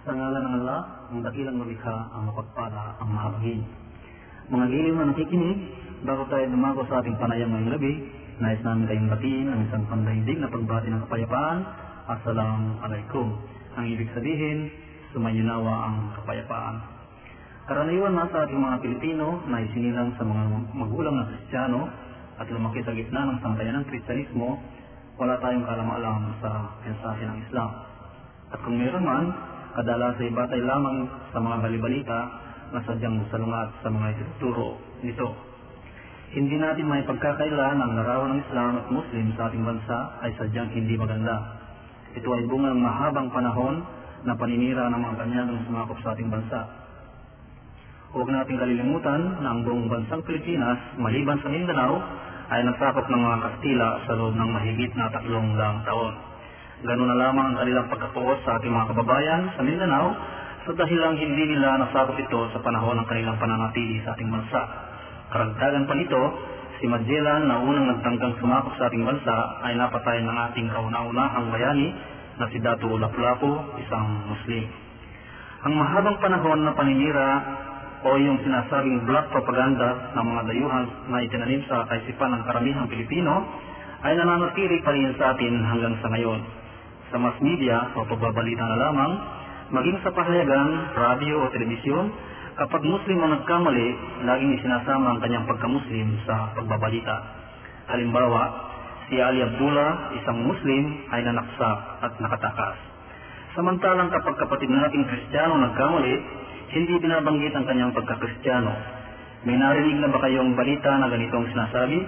Sa ngalan ng Allah, ang dakilang lumikha, ang mapagpala, ang mahabagin. Mga giliw na nakikinig, bago tayo dumago sa ating panayam ngayong gabi, nais namin kayong batiin ang isang pandaigdig na pagbati ng kapayapaan. Assalamu alaikum. Ang ibig sabihin, sumayunawa ang kapayapaan. Karaniwan na sa ating mga Pilipino na isinilang sa mga magulang na Kristiyano at lumaki sa gitna ng sambayan ng Kristyanismo, wala tayong kalam-alam sa mensahe ng Islam. At kung meron man, kadalasan ay batay lamang sa mga balibalita na sadyang salungat sa mga itinuturo nito. Hindi natin may pagkakaila ng larawan ng Islam at Muslim sa ating bansa ay sadyang hindi maganda. Ito ay bunga ng mahabang panahon na paninira ng mga kanyagang sumakop sa ating bansa. Huwag nating kalilimutan na ang buong bansang Pilipinas, maliban sa Mindanao, ay nagsakop ng mga Kastila sa loob ng mahigit na tatlong daang taon. Ganun na lamang ang kanilang pagkapuos sa ating mga kababayan sa Mindanao sa dahilang hindi nila nasakop ito sa panahon ng kanilang pananatili sa ating bansa. Karagdagan pa nito, si Magellan na unang nagtanggang sumakop sa ating bansa ay napatay ng ating kauna-unahang bayani na si Datu Lapu-Lapu, isang Muslim. Ang mahabang panahon na paninira o yung sinasabing black propaganda ng mga dayuhan na itinanim sa kaisipan ng karamihang Pilipino ay nananatili pa rin sa atin hanggang sa ngayon. Sa mass media o pagbabalita na lamang, maging sa pahayagan, radio o telebisyon, kapag Muslim ang nagkamali, laging isinasama ang kanyang pagka-Muslim sa pagbabalita. Halimbawa, si Ali Abdullah, isang Muslim, ay nanaksak at nakatakas. Samantalang kapag kapatid nating Kristiyano nagkamali, hindi binabanggit ang kanyang pagkakristyano. May narinig na ba kayong balita na ganitong sinasabi?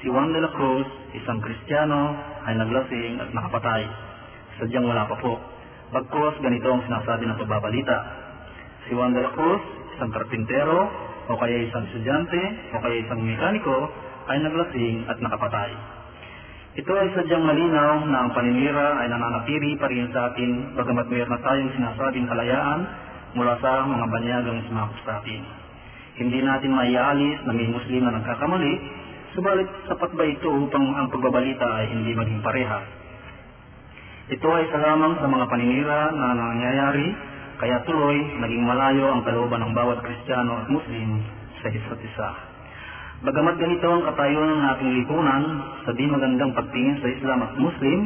Si Juan de la Cruz, isang kristyano, ay naglasing at nakapatay. Sadyang wala pa po. Bagkos ganito ang sinasabi ng pagbabalita. Si Juan de la Cruz, isang karpintero, o kaya isang estudyante, o kaya isang mekaniko, ay naglasing at nakapatay. Ito ay sadyang malinaw na ang paninira ay nananatili pa rin sa atin bagamat mayroon na tayong sinasabing kalayaan mula sa mga banyagang sumakop sa atin. Hindi natin maialis na may Muslim na nagkakamali, subalit sapat ba ito upang ang pagbabalita ay hindi maging pareha? Ito ay isa lamang sa mga paninira na nangyayari, kaya tuloy naging malayo ang kalooban ng bawat Kristiyano at Muslim sa isa't isa. Bagamat ganito ang katayuan ng ating lipunan sa di magandang pagtingin sa Islam at Muslim,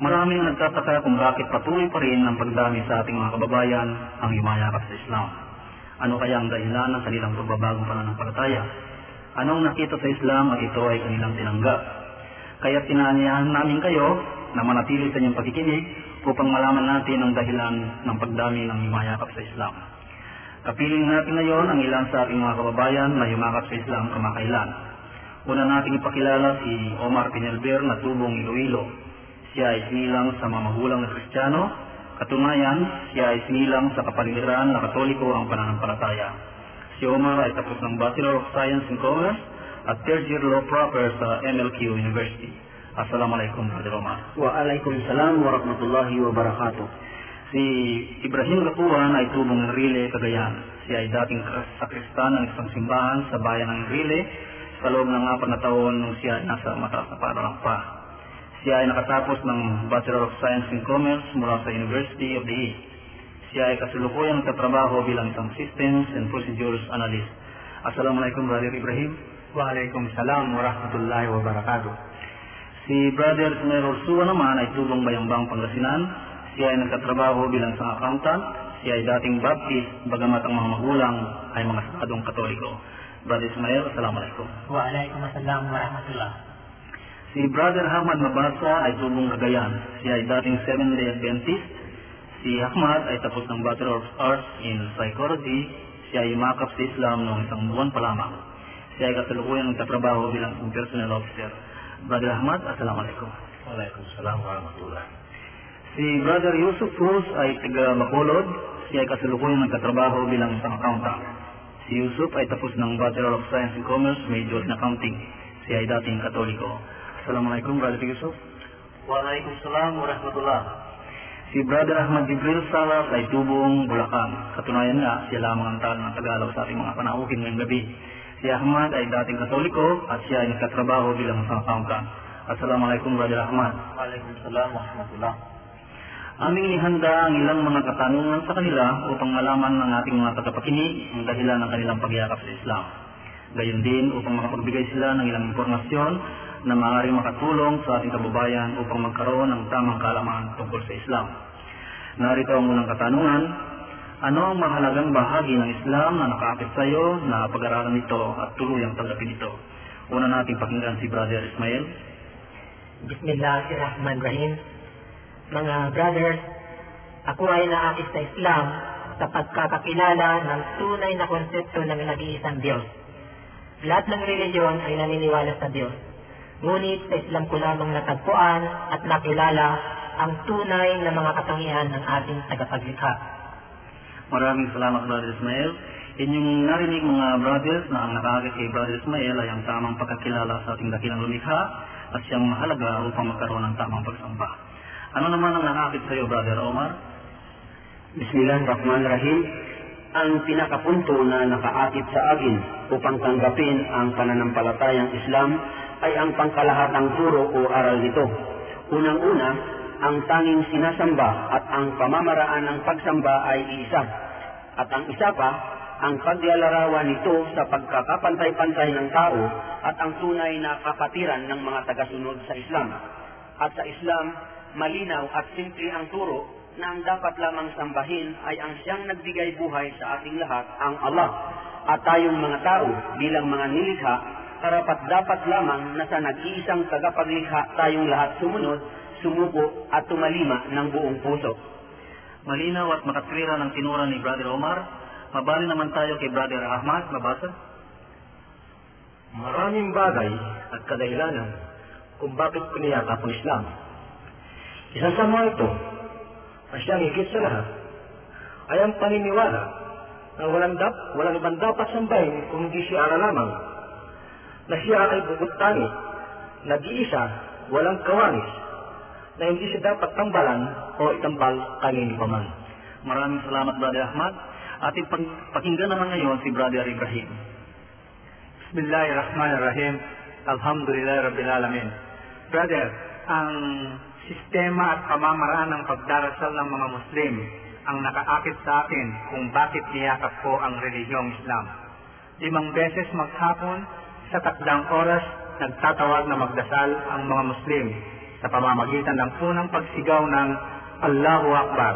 Maraming nagtataka kung bakit patuloy pa rin ang pagdami sa ating mga kababayan ang yumayakap sa Islam. Ano kaya ang dahilan ng kanilang pagbabagong pananampalataya? Anong nakita sa Islam at ito ay kanilang tinanggap? Kaya tinanyahan namin kayo na manatili sa inyong pakikinig upang malaman natin ang dahilan ng pagdami ng yumayakap sa Islam. Kapiling natin ngayon ang ilan sa ating mga kababayan na yumakap sa Islam kamakailan. Una nating ipakilala si Omar Pinelber na tubong Iloilo siya ay sinilang sa mga magulang na Kristiyano. Katunayan, siya ay sinilang sa kapaligiran na Katoliko ang pananampalataya. Si Omar ay tapos ng Bachelor of Science in Commerce at third year law proper sa MLQ University. Assalamualaikum, Brother Omar. Waalaikumsalam warahmatullahi wabarakatuh. Si Ibrahim Gatuan ay tubong ng Rile, Cagayan. Siya ay dating sakristan ng isang simbahan sa bayan ng Rile sa loob ng apat na taon nung siya ay nasa mataas na paralang pa. Siya ay nakatapos ng Bachelor of Science in Commerce mula sa University of the East. Siya ay kasulukuyang nagtatrabaho bilang isang Systems and Procedures Analyst. Assalamualaikum, Brother Ibrahim. Waalaikumsalam warahmatullahi wabarakatuh. Si Brother Sumer Ursua naman ay tubong bayambang Pangasinan. Siya ay nagtatrabaho bilang isang accountant. Siya ay dating Baptist, bagamat ang mga magulang ay mga sadong Katoliko. Brother Ismail, Assalamualaikum. Waalaikumsalam warahmatullahi Si Brother Ahmad Mabasa ay tubong Cagayan. Siya ay dating Seventh-day Adventist. Si Ahmad ay tapos ng Bachelor of Arts in Psychology. Siya ay makap sa Islam noong isang buwan pa lamang. Siya ay kasalukuyang nagtatrabaho bilang isang personnel officer. Brother Ahmad, Assalamualaikum. Waalaikumsalam warahmatullah. Si Brother Yusuf Cruz ay taga Bacolod. Siya ay kasalukuyang nagtatrabaho bilang isang accountant. Si Yusuf ay tapos ng Bachelor of Science in Commerce, major in accounting. Siya ay dating katoliko. Assalamualaikum Brother Yusuf. Waalaikumsalam warahmatullah. Si Brother Ahmad Jibril Salas ay tubong Bulacan. Katunayan nga, siya lamang ang tal ng Tagalog sa ating mga panauhin ngayong gabi. Si Ahmad ay dating katoliko at siya ay nagkatrabaho bilang isang. Assalamualaikum Brother Ahmad. Waalaikumsalam warahmatullah. Aming inihanda ang ilang mga katanungan sa kanila upang malaman ng ating mga tagapakinig ang dahilan ng kanilang pagyakap sa Islam. Gayon din upang makapagbigay sila ng ilang impormasyon na maaaring makatulong sa ating kababayan upang magkaroon ng tamang kaalaman tungkol sa Islam. Narito ang unang katanungan, ano ang mahalagang bahagi ng Islam na nakaakit sa iyo na pag-aralan ito at tuluyang tanggapin ito? Una nating pakinggan si Brother Ismail. Bismillahirrahmanirrahim. Mga brothers, ako ay naakit sa Islam sa pagkakakilala ng tunay na konsepto ng nag-iisang Diyos. Lahat ng reliyon ay naniniwala sa Diyos. Ngunit sa Islam ko lamang natagpuan at nakilala ang tunay na mga katangian ng ating tagapaglikha. Maraming salamat, Brother Ismail. Inyong narinig mga brothers na ang nakakit kay Brother Ismail ay ang tamang pagkakilala sa ating dakilang lumikha at siyang mahalaga upang magkaroon ng tamang pagsamba. Ano naman ang nakakit sa iyo, Brother Omar? Bismillahirrahmanirrahim. Ang pinakapunto na nakaakit sa akin upang tanggapin ang pananampalatayang Islam ay ang pangkalahatang turo o aral nito. Unang-una, ang tanging sinasamba at ang pamamaraan ng pagsamba ay isa. At ang isa pa, ang paglalarawan nito sa pagkakapantay-pantay ng tao at ang tunay na kapatiran ng mga tagasunod sa Islam. At sa Islam, malinaw at simple ang turo na ang dapat lamang sambahin ay ang siyang nagbigay buhay sa ating lahat, ang Allah. At tayong mga tao bilang mga nilikha, karapat dapat lamang na sa nag-iisang tagapaglikha tayong lahat sumunod, sumuko at tumalima ng buong puso. Malinaw at makatwira ng tinura ni Brother Omar. Mabali naman tayo kay Brother Ahmad. Mabasa. Maraming bagay at kadahilanan kung bakit piniyakap ang Islam. Isa sa mga ito, na siyang higit sa lahat, ay ang paniniwala na walang, dap, walang ibang dapat sambahin kung hindi siya ara lamang, na siya ay bukod tangi, nag-iisa, walang kawanis, na hindi siya dapat tambalan o itambal kanini pa man. Maraming salamat, Brother Ahmad. Ating pag- pakinggan naman ngayon si Brother Ibrahim. Bismillahirrahmanirrahim. Alhamdulillah Rabbil Alamin. Brother, ang sistema at pamamaraan ng pagdarasal ng mga Muslim ang nakaakit sa akin kung bakit niyakap ko ang relihiyong Islam. Limang beses maghapon sa takdang oras nagtatawag na magdasal ang mga Muslim sa pamamagitan ng unang pagsigaw ng Allahu Akbar.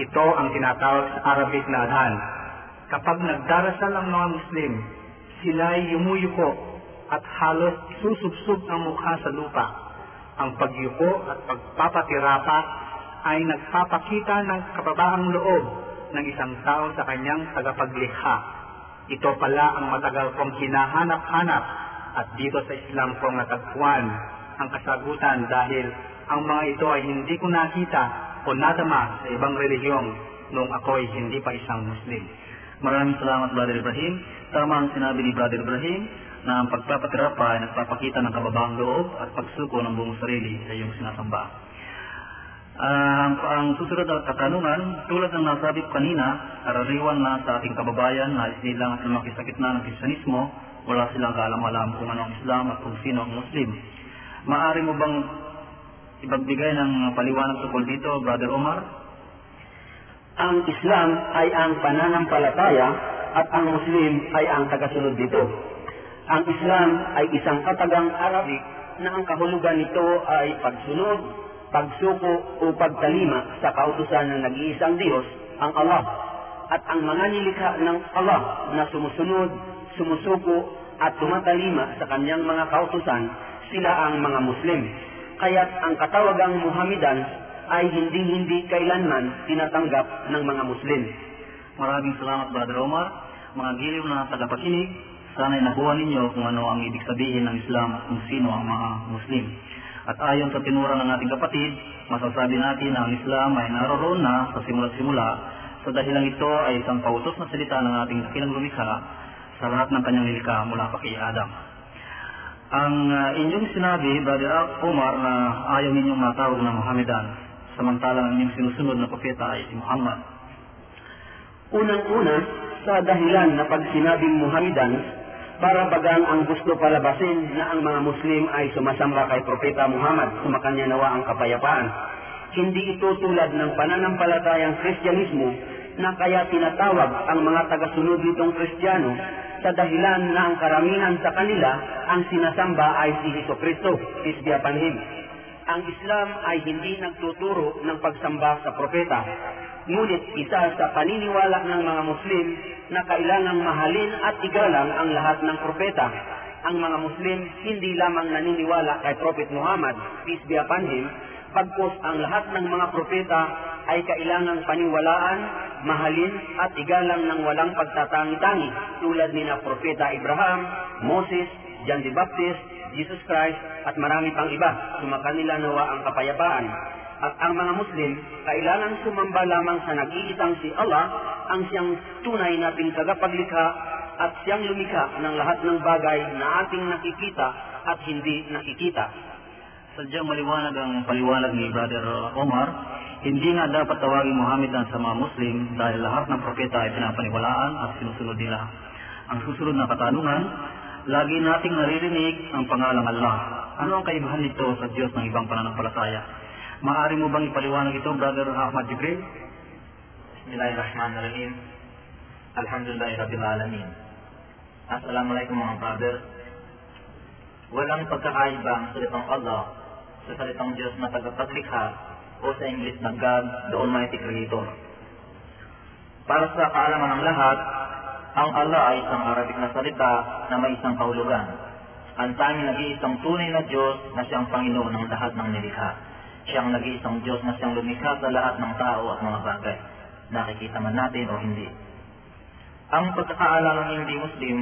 Ito ang tinatawag sa Arabic na adhan. Kapag nagdarasal ang mga Muslim, sila ay yumuyuko at halos susubsub ang mukha sa lupa. Ang pagyuko at pagpapatirapa ay nagpapakita ng kababaang loob ng isang tao sa kanyang tagapaglikha. Ito pala ang matagal kong hinahanap-hanap at dito sa Islam ko natagpuan ang kasagutan dahil ang mga ito ay hindi ko nakita o nadama sa ibang relihiyong nung ako ay hindi pa isang Muslim. Maraming salamat, Brother Ibrahim. Tama ang sinabi ni Brother Ibrahim na ang pagpapatirapa ay nagpapakita ng kababaang loob at pagsuko ng buong sarili sa iyong sinasamba. Ah, ang, ang susunod na katanungan, tulad ng nasabi ko kanina, karaniwan na sa ating kababayan na isnilang at lumaki sa gitna ng Kristiyanismo, wala silang kaalam-alam kung ano ang Islam at kung sino ang Muslim. Maari mo bang ipagbigay ng paliwanag tungkol dito, Brother Omar? Ang Islam ay ang pananampalataya at ang Muslim ay ang tagasunod dito. Ang Islam ay isang katagang Arabic na ang kahulugan nito ay pagsunod, pagsuko o pagtalima sa kautusan ng nag-iisang Diyos, ang Allah. At ang mga nilikha ng Allah na sumusunod, sumusuko at tumatalima sa kanyang mga kautusan, sila ang mga Muslim. Kaya't ang katawagang Muhammadan ay hindi-hindi kailanman tinatanggap ng mga Muslim. Maraming salamat, Brother Omar. Mga giliw na tagapakinig, sana'y nakuha ninyo kung ano ang ibig sabihin ng Islam at kung sino ang mga Muslim. At ayon sa tinura ng ating kapatid, masasabi natin na ang Islam ay naroon na sa simula-simula sa dahilang ito ay isang pautos na salita ng ating dakilang lumikha sa lahat ng kanyang nilikha mula pa kay Adam. Ang uh, inyong sinabi, Brother Omar, na ayaw ninyong matawag na Muhammadan, samantalang ang inyong sinusunod na propeta ay si Muhammad. Unang-una, sa dahilan na pag sinabing Muhammadan, para bagang ang gusto palabasin na ang mga Muslim ay sumasamba kay Propeta Muhammad, sumakanya nawa ang kapayapaan. Hindi ito tulad ng pananampalatayang Kristyanismo na kaya tinatawag ang mga tagasunod nitong Kristiyano sa dahilan na ang karamihan sa kanila ang sinasamba ay si Heso Kristo, peace be upon him. Ang Islam ay hindi nagtuturo ng pagsamba sa propeta, ngunit isa sa paniniwala ng mga Muslim na kailangang mahalin at igalang ang lahat ng propeta. Ang mga Muslim hindi lamang naniniwala kay Prophet Muhammad, peace be upon him, pagkos ang lahat ng mga propeta ay kailangang paniwalaan, mahalin at igalang ng walang pagtatangi-tangi tulad ni na Propeta Abraham, Moses, John the Baptist, Jesus Christ at marami pang iba. Sumakanila nawa ang kapayapaan. At ang mga Muslim, kailangan sumamba lamang sa nag-iisang si Allah, ang siyang tunay nating tagapaglikha at siyang lumikha ng lahat ng bagay na ating nakikita at hindi nakikita. Sadyang maliwanag ang paliwanag ni Brother Omar, hindi nga dapat tawagin Muhammad sa mga Muslim dahil lahat ng propeta ay pinapaniwalaan at sinusunod nila. Ang susunod na katanungan, lagi nating naririnig ang pangalang Allah. Ano ang kaibahan nito sa Diyos ng ibang pananampalataya? Maaari mo bang ipaliwanag ito, Brother Ahmad Jibril? Bismillahirrahmanirrahim. Alhamdulillahirabbil alamin. Assalamualaikum mga brother. Walang pagkakaiba ang salitang Allah sa salitang Diyos na tagapaglikha o sa English na God, the Almighty Creator. Para sa kaalaman ng lahat, ang Allah ay isang Arabic na salita na may isang kahulugan. Ang tanging nag-iisang tunay na Diyos na siyang Panginoon ng lahat ng nilikha. Siyang nag-iisang Diyos na siyang lumikha sa lahat ng tao at mga bagay. Nakikita man natin o hindi. Ang pagkakaalam ng hindi Muslim,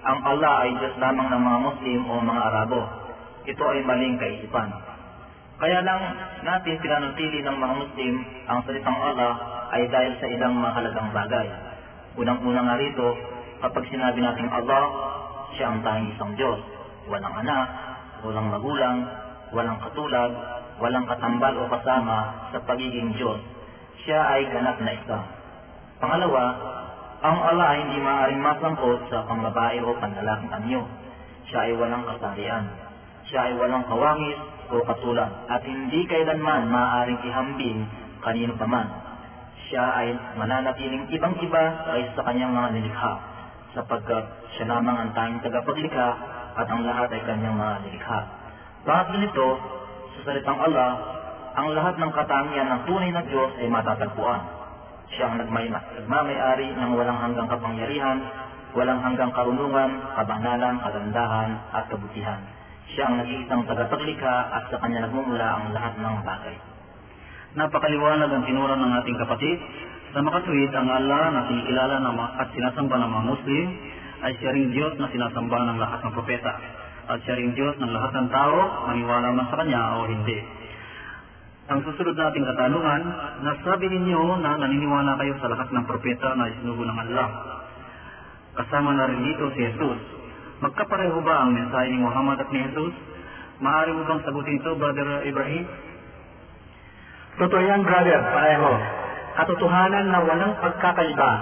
ang Allah ay Diyos lamang ng mga Muslim o mga Arabo. Ito ay maling kaisipan. Kaya lang natin pinanatili ng mga Muslim ang salitang Allah ay dahil sa ilang mahalagang bagay. Unang-una nga rito, kapag sinabi natin Allah, siya ang tanging isang Diyos. Walang anak, walang magulang, walang katulad, walang katambal o kasama sa pagiging Diyos. Siya ay ganap na isa. Pangalawa, ang Allah ay hindi maaaring masangkot sa pangbabae o panlalaking anyo. Siya ay walang kasarian. Siya ay walang kawangis o katulad at hindi kailanman maaaring ihambing kanino pa man. Siya ay mananatiling ibang-iba kaysa sa kanyang mga nilikha sapagkat siya lamang ang tanging tagapaglikha at ang lahat ay kanyang mga nilikha. Pangatlo nito, sa salitang Allah, ang lahat ng katangian ng tunay na Diyos ay matatagpuan. Siya ang nagmamayari ng walang hanggang kapangyarihan, walang hanggang karunungan, kabanalan, kagandahan, at kabutihan. Siya ang nag-iisang tagapaglikha at sa kanya nagmumula ang lahat ng bagay. Napakaliwanag ang tinuro ng ating kapatid. Sa makatuwid, ang Allah na kinikilala ng mga, at sinasamba ng mga Muslim ay siya ring Diyos na sinasamba ng lahat ng propeta. At siya ring Diyos ng lahat ng tao, maniwala man sa Kanya o hindi. Ang susunod nating katanungan, nasabi ninyo na naniniwala kayo sa lahat ng propeta na isinugo ng Allah. Kasama na rin dito si Jesus. Magkapareho ba ang mensahe ni Muhammad at ni Jesus? Maaari mo bang sagutin ito, Brother Ibrahim? Totoo yan, brother, pareho. Katotohanan na walang pagkakaiba.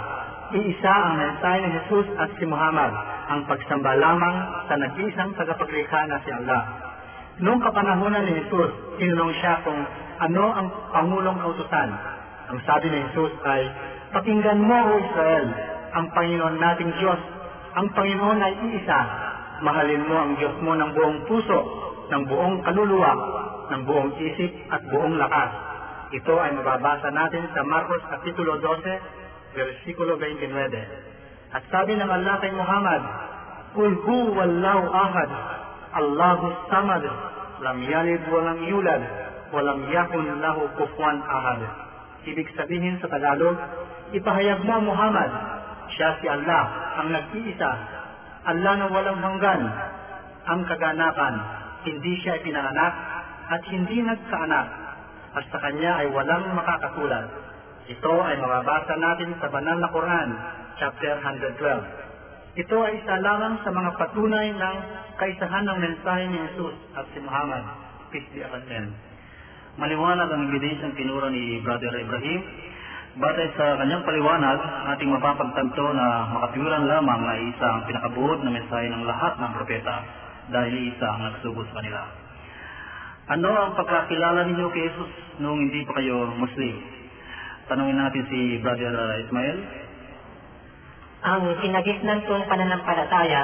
Iisa ang mensahe ni Jesus at si Muhammad, ang pagsamba lamang sa nag-iisang tagapaglikha na si Allah. Noong kapanahonan ni Jesus, tinanong siya kung ano ang Pangulong Kautusan. Ang sabi ni Jesus ay, Pakinggan mo, O Israel, ang Panginoon nating Diyos. Ang Panginoon ay iisa. Mahalin mo ang Diyos mo ng buong puso, ng buong kaluluwa, ng buong isip at buong lakas. Ito ay mababasa natin sa Marcos Kapitulo 12, versikulo 29. At sabi ng Allah kay Muhammad, Qul hu wallahu ahad, Allahu samad, lam yalid walam yulad, walam yakun lahu kufuwan ahad. Ibig sabihin sa Tagalog, ipahayag mo Muhammad, siya si Allah, ang nag-iisa, Allah na walang hanggan, ang kaganapan, hindi siya ipinanganak at hindi nagkaanak at sa kanya ay walang makakatulad. Ito ay mababasa natin sa banal na Quran, chapter 112. Ito ay isa lamang sa mga patunay ng kaisahan ng mensahe ni Jesus at si Muhammad, peace be upon him. Maliwanag ang ebidensyang tinuro ni Brother Ibrahim. Batay sa kanyang paliwanag, ating mapapagtanto na makatiwiran lamang na isa ang pinakabuod na mensahe ng lahat ng propeta dahil isa ang nagsugod sa kanila. Ano ang pagkakilala ninyo kay Jesus noong hindi pa kayo Muslim? Tanungin natin si Brother Ismail. Ang kinagisnan kong pananampalataya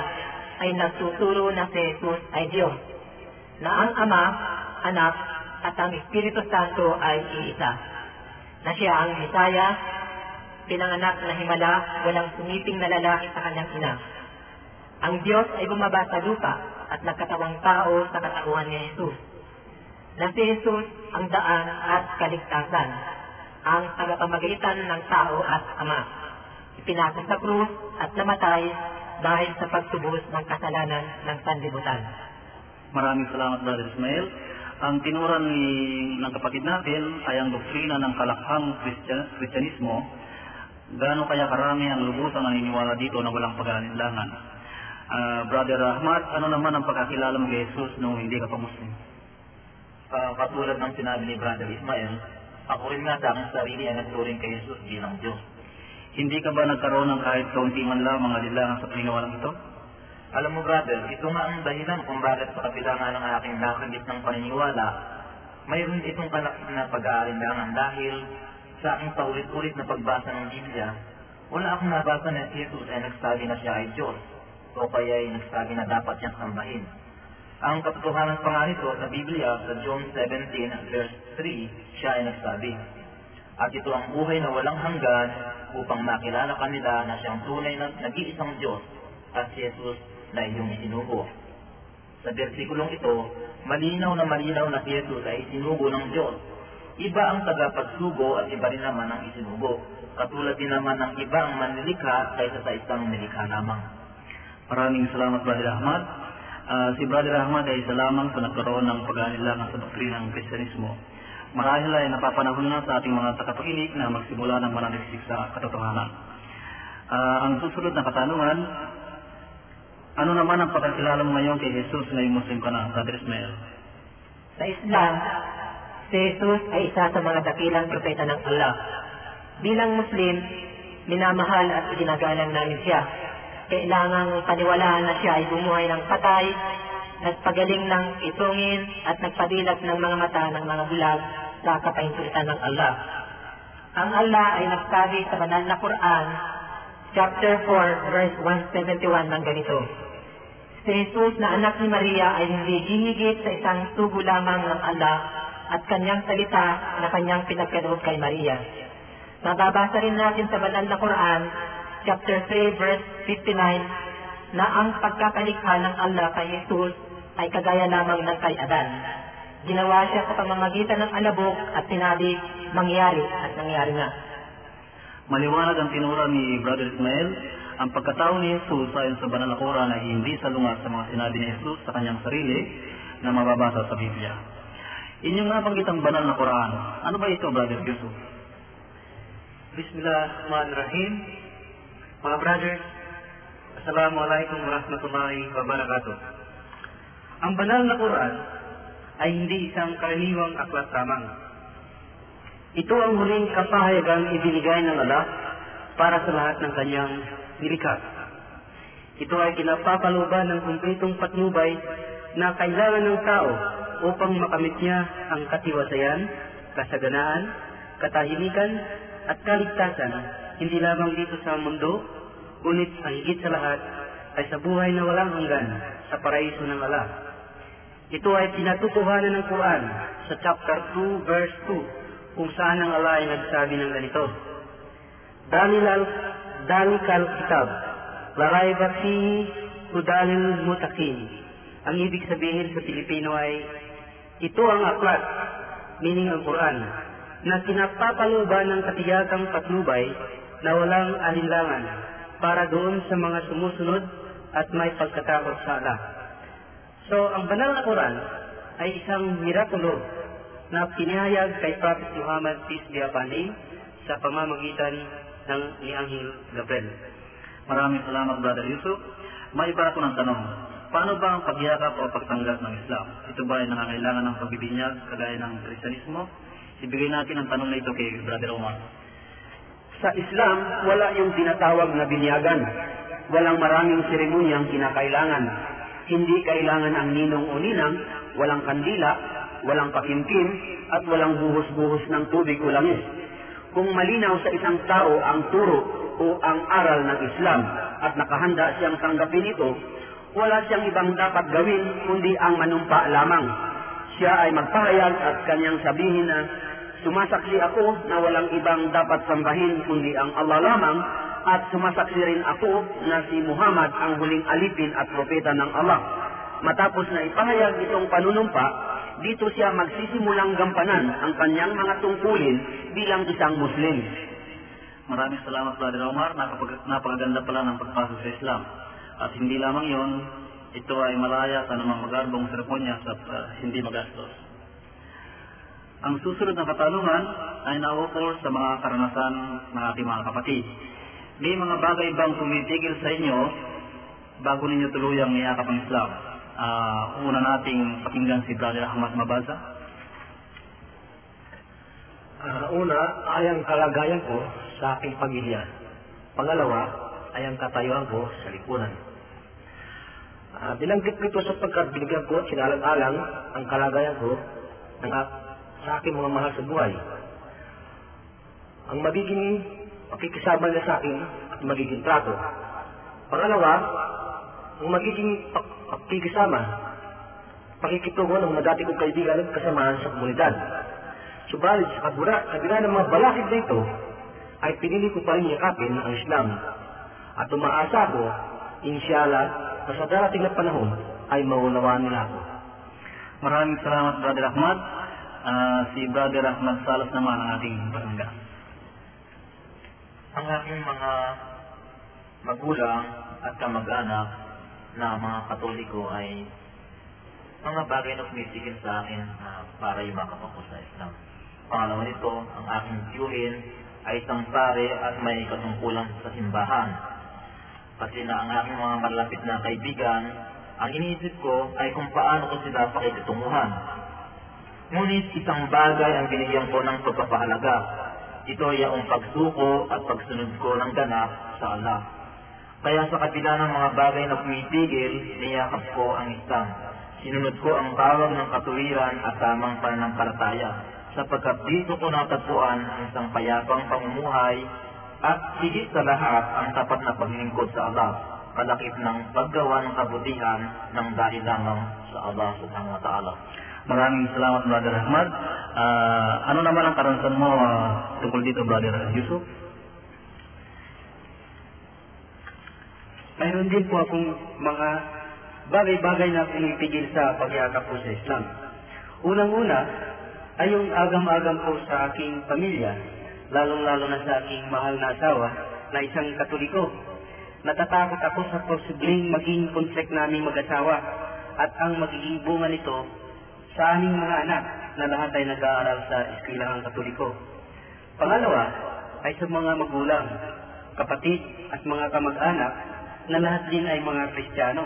ay nagtuturo na si Jesus ay Diyos, na ang Ama, Anak, at ang Espiritu Santo ay iisa, na siya ang Misaya, pinanganak na himala, walang sumiping na lalaki sa kanyang ina. Ang Diyos ay bumaba sa lupa at nagkatawang tao sa katauhan ni Jesus. Na si Jesus ang daan at kaligtasan, ang tagapamagitan ng tao at Ama. Ipinasa sa krus at namatay dahil sa pagtubos ng kasalanan ng sanlibutan. Maraming salamat, Brother Ismail. Ang tinuran ni, ng kapatid natin ay ang doktrina ng kalakhang Christian, Kristyanismo. Gaano kaya karami ang lubusang naniniwala dito na walang pag-aalinlangan? Ah, Brother Ahmad, ano naman ang pagkakilala mo kay Jesus nung hindi ka pa Muslim? Ah, katulad ng sinabi ni Brother Ismael, ako rin nga sa aking sarili ay nagturing kay Jesus bilang Diyos. Hindi ka ba nagkaroon ng kahit kaunti man lamang alinlangan sa paniniwalang ito? Alam mo brother, ito nga ang dahilan kung bakit sa kabila nga ng aking nakagit ng paniniwala, mayroon itong kalakit na pag-aalinlangan dahil sa aking paulit-ulit na pagbasa ng Biblia, wala akong nabasa na si Jesus ay nagsabi na siya ay Diyos o kaya ay nagsabi na dapat siyang sambahin. Ang katotohanan pa nga nito sa Biblia sa John 17 verse 3, siya ay nagsabi, At ito ang buhay na walang hanggan upang makilala kanila na siyang tunay na nag-iisang Diyos at Jesus na iyong isinugo. Sa bersikulong ito, malinaw na malinaw na si Jesus ay isinugo ng Diyos. Iba ang tagapagsugo at iba rin naman ang isinugo. Katulad din naman ng iba ang manlilikha kaysa sa isang nilikha lamang. Maraming salamat, Brother Ahmad. Ah, si Brother Ahmad ay isa lamang sa nagkaroon ng pag-aalinlangan sa doktrina ng Kristyanismo. Marahil ay napapanahon na sa ating mga tagapakinig na magsimula ng manaliksik sa katotohanan. Ah, ang susunod na katanungan, ano naman ang pagkakilala mo ngayon kay Jesus ngayong Muslim ka na, Brother Ismail? Sa Islam, si Jesus ay isa sa mga dakilang propeta ng Allah. Bilang Muslim, minamahal at iginagalang namin siya. Kailangang paniwalaan na siya ay bumuhay ng patay, nagpagaling ng itungin at nagpadilat ng mga mata ng mga bulag sa kapahintutan ng Allah. Ang Allah ay nagsabi sa banal na Quran, chapter 4, verse 171 ng ganito. Si Jesus na anak ni Maria ay hindi hihigit sa isang tubo lamang ng Allah at kanyang salita na kanyang pinagkaloob kay Maria. Mababasa rin natin sa banal na Quran, chapter 3, verse 59, na ang pagkakalikha ng Allah kay Jesus ay kagaya lamang ng kay Adan. Ginawa siya sa pamamagitan ng alabok at sinabi, mangyari at nangyari na. Maliwanag ang tinura ni Brother Ismail, ang pagkatao ni Jesus ayon sa banal na Quran ay hindi salungat sa mga sinabi ni Jesus sa kanyang sarili na mababasa sa Biblia. Inyong nabanggit ang banal na Quran. Ano ba ito, Brother Yusuf? Bismillahirrahmanirrahim. Mga brothers, Assalamualaikum warahmatullahi wabarakatuh. Ang banal na Quran ay hindi isang karaniwang aklat lamang. Ito ang huling kapahayagang ibinigay ng Allah para sa lahat ng kanyang nilikha. Ito ay kinapapaluban ng kumpletong patnubay na kailangan ng tao upang makamit niya ang katiwasayan, kasaganaan, katahimikan, at kaligtasan hindi lamang dito sa mundo, ngunit ang higit sa lahat ay sa buhay na walang hanggan sa paraiso ng Allah. Ito ay pinatutuhanan ng Quran sa chapter 2 verse 2 kung saan ang Allah ay nagsabi ng ganito. Dalilal dalikal kitab, la raiba fihi hudalil mutakin. Ang ibig sabihin sa Pilipino ay ito ang aklat, meaning ang Quran, na kinapapaluban ng katiyagang patnubay na walang alinlangan para doon sa mga sumusunod at may pagkatakot sa Allah. So, ang banal na Quran ay isang mirakulo na pinahayag kay Prophet Muhammad peace be upon him sa pamamagitan ng ni Anghel Gabriel. Maraming salamat, Brother Yusuf. May iba ako ng tanong. Paano ba ang pagyakap o pagtanggap ng Islam? Ito ba ay nangangailangan ng pagbibinyag kagaya ng Kristyanismo? Ibigay natin ang tanong na ito kay Brother Omar. Sa Islam, wala yung tinatawag na binyagan. Walang maraming seremonyang kinakailangan. Hindi kailangan ang ninong o ninang, walang kandila, walang pakimkim, at walang buhos-buhos ng tubig o langis. Kung malinaw sa isang tao ang turo o ang aral ng Islam at nakahanda siyang tanggapin ito, wala siyang ibang dapat gawin kundi ang manumpa lamang. Siya ay magpahayag at kanyang sabihin na sumasaksi ako na walang ibang dapat sambahin kundi ang Allah lamang at sumasaksi rin ako na si Muhammad ang huling alipin at propeta ng Allah. Matapos na ipahayag itong panunumpa, dito siya magsisimulang gampanan ang kanyang mga tungkulin bilang isang Muslim. Maraming salamat, Brother Omar. Napapag napakaganda pala ng pagpasok sa Islam. At hindi lamang yon, ito ay malaya sa namang magarbong seremonya sa uh, hindi magastos. Ang susunod na katanungan ay naukol sa mga karanasan ng ating mga kapatid. May mga bagay bang tumitigil sa inyo bago ninyo tuluyang niyakap ang Islam? Uh, una nating pakinggan si Brother Ahmad Mabaza. Uh, una ay ang kalagayan ko sa aking pamilya. Pangalawa ay ang katayuan ko sa lipunan. Uh, binanggit ko ito sapagkat binigyan ko at sinalang-alang ang kalagayan ko ng, sa aking mga mahal sa buhay. Ang magiging pakikisama niya sa akin at magiging trato. Pangalawa, ang magiging pakikisama, pakikitungo ng mga dati kong kaibigan at kasamahan sa komunidad. Subalit sa kabura, kabila ng mga balakid na ito, ay pinili ko pa rin yakapin ang Islam. At umaasa ako, inshallah, na sa darating na panahon ay maunawaan nila ako. Maraming salamat, Brother Ahmad. Uh, si Brother Ahmad Salas naman ang ating barangay. Ang aking mga magulang at kamag-anak na mga katoliko ay mga bagay na pumitigil sa akin uh, para yumakap ako sa Islam. Pangalawa nito, ang aking tiyuhin ay isang pare at may katungkulan sa simbahan. Kasi na ang aking mga malapit na kaibigan, ang iniisip ko ay kung paano ko sila pakikitunguhan. Ngunit isang bagay ang binigyan ko ng pagpapahalaga. Ito ay ang pagsuko at pagsunod ko ng ganap sa Allah. Kaya sa kabila ng mga bagay na pumipigil, niyakap ko ang Islam. Sinunod ko ang tawag ng katuwiran at tamang pananampalataya sapagkat dito ko natagpuan ang isang payapang pamumuhay at higit sa lahat ang tapat na paglingkod sa Allah, kalakip ng paggawa ng kabutihan ng dahil lamang sa Allah subhanahu wa ta'ala. Maraming salamat, Brother Ahmad. Uh, ano naman ang karanasan mo uh, tungkol dito, Brother Yusuf? Mayroon din po akong mga bagay-bagay na pinipigil sa pagyakap ko sa Islam. Unang-una, ay yung agam-agam ko sa aking pamilya, lalong-lalo na sa aking mahal na asawa na isang katoliko. Natatakot ako sa posibleng maging konflikt naming mag-asawa at ang magiging bunga nito sa aming mga anak na lahat ay nag-aaral sa eskwelahang katoliko. Pangalawa ay sa mga magulang, kapatid at mga kamag-anak na lahat din ay mga Kristiyano.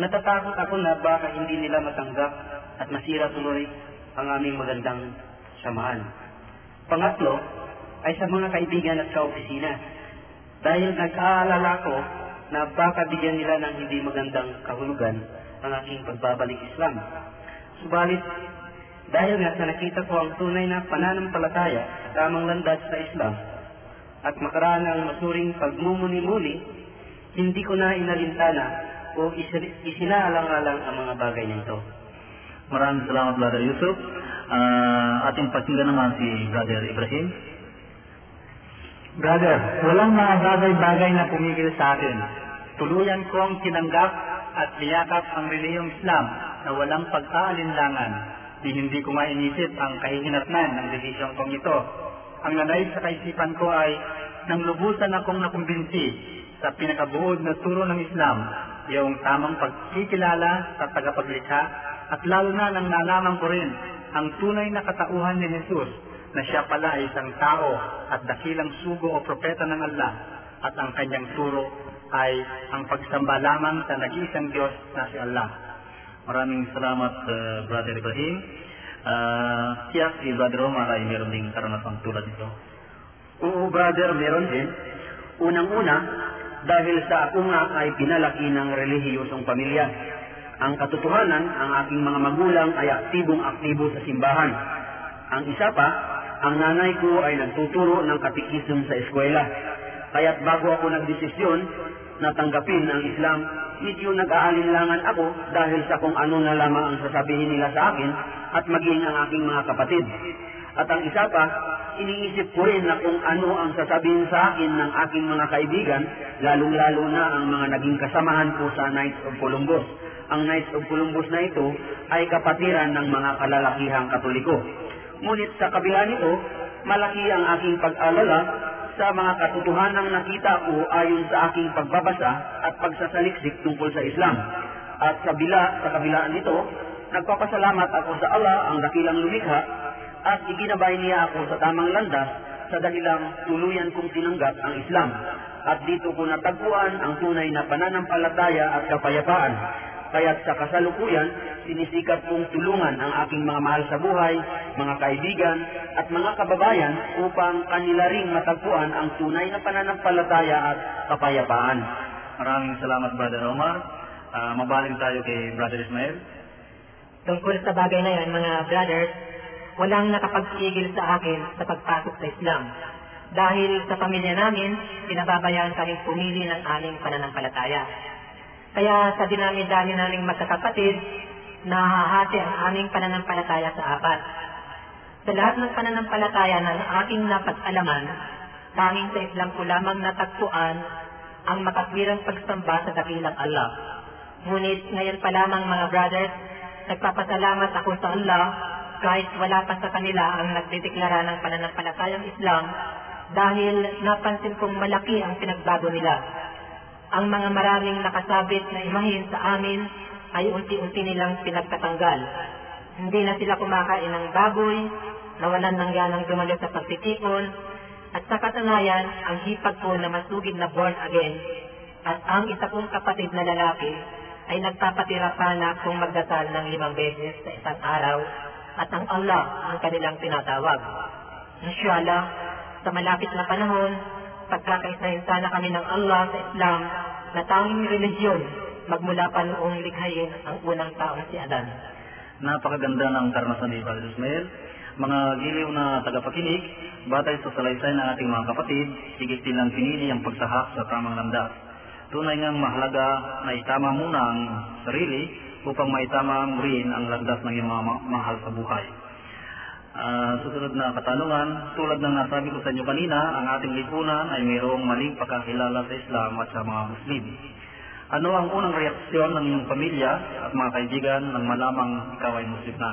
Natatakot ako na baka hindi nila matanggap at masira tuloy ang aming magandang samahan. Pangatlo ay sa mga kaibigan at kaopisina. Dahil nag-aalala ko na baka bigyan nila ng hindi magandang kahulugan ang aking pagbabalik Islam. Subalit, dahil nga sa nakita ko ang tunay na pananampalataya sa tamang landas sa Islam at makaraan ang masuring pagmumuni-muni, hindi ko na inalintana o isinaalang-alang ang mga bagay nito. Maraming salamat, Brother Yusuf. Uh, ating pakinggan naman si Brother Ibrahim. Brother, walang mga bagay-bagay na pumigil sa akin. Tuluyan kong tinanggap at niyakap ang reliyong Islam na walang pag-aalinlangan. Di hindi ko mainisip ang kahihinatnan ng desisyon kong ito. Ang nanay sa kaisipan ko ay nang lubusan akong nakumbinsi sa pinakabuod na turo ng Islam, yung tamang pagkikilala sa tagapaglikha at lalo na nang nalaman ko rin ang tunay na katauhan ni Jesus na siya pala ay isang tao at dakilang sugo o propeta ng Allah at ang kanyang turo ay ang pagsamba lamang sa nag-iisang Diyos na si Allah. Maraming salamat, uh, Brother Ibrahim. Uh, siya, si Brother Omar ay meron ding karanasang tulad nito. Oo, brother, meron din. Unang-una, dahil sa ako nga ay pinalaki ng relihiyosong pamilya Ang katotohanan, ang aking mga magulang ay aktibong aktibo sa simbahan. Ang isa pa, ang nanay ko ay nagtuturo ng katikism sa eskwela. Kaya't bago ako nagdesisyon na tanggapin ang Islam, medyo nag-aalinlangan ako dahil sa kung ano na lamang ang sasabihin nila sa akin at maging ang aking mga kapatid. At ang isa pa, iniisip ko rin na kung ano ang sasabihin sa akin ng aking mga kaibigan, lalong-lalo na ang mga naging kasamahan ko sa Knights of Columbus. Ang Knights of Columbus na ito ay kapatiran ng mga kalalakihang katoliko. Ngunit sa kabila nito, malaki ang aking pag-alala sa mga katotohanang nakita ko ayon sa aking pagbabasa at pagsasaliksik tungkol sa Islam. At sa bila, sa kabilaan nito, nagpapasalamat ako sa Allah ang dakilang lumikha at iginabay niya ako sa tamang landas sa dahilang tuluyan kong tinanggap ang Islam. At dito ko natagpuan ang tunay na pananampalataya at kapayapaan. Kaya't sa kasalukuyan, sinisikat kong tulungan ang aking mga mahal sa buhay, mga kaibigan, at mga kababayan upang kanila ring matagpuan ang tunay na pananampalataya at kapayapaan. Maraming salamat, Brother Omar. Uh, mabaling tayo kay Brother Ismael. Tungkol sa bagay na yan, mga brothers, walang nakapagsigil sa akin sa pagpasok sa Islam. Dahil sa pamilya namin, pinababayaan kaming pumili ng aming pananampalataya. Kaya sa dinami-dami naming magkakapatid, nahahati ang aming pananampalataya sa apat. Sa lahat ng pananampalataya ng aking napag-alaman, tanging sa Islam ko lamang natagpuan ang makatwirang pagsamba sa dakilang Allah. Ngunit ngayon pa lamang mga brothers, nagpapasalamat ako sa Allah kahit wala pa sa kanila ang nagdedeklara ng pananampalatayang Islam dahil napansin kong malaki ang pinagbago nila. Ang mga maraming nakasabit na imahin sa amin ay unti-unti nilang pinagtatanggal. Hindi na sila kumakain ng baboy, nawalan ng ganang dumalo sa pagtitipon, at sa katunayan, ang hipag ko na masugid na born again, at ang isa kong kapatid na lalaki ay nagpapatira pa na kung magdasal ng limang beses sa isang araw at ang Allah ang kanilang tinatawag. Inshallah, sa malapit na panahon, pagkakaisahin sana kami ng Allah sa Islam na tanging religiyon magmula pa noong likhayin ang unang taong si Adan. Napakaganda ng karanasan ni Brother Ismael. Mga giliw na tagapakinig, batay sa salaysay ng ating mga kapatid, higit nilang pinili ang pagsahak sa tamang landas. Tunay ngang mahalaga na itama muna ang sarili upang maitama rin ang landas ng iyong mga mahal sa buhay. Uh, susunod na katanungan, tulad ng nasabi ko sa inyo kanina, ang ating lipunan ay mayroong maling pagkakilala sa Islam at sa mga Muslim. Ano ang unang reaksyon ng iyong pamilya at mga kaibigan nang malamang ikaw ay Muslim na?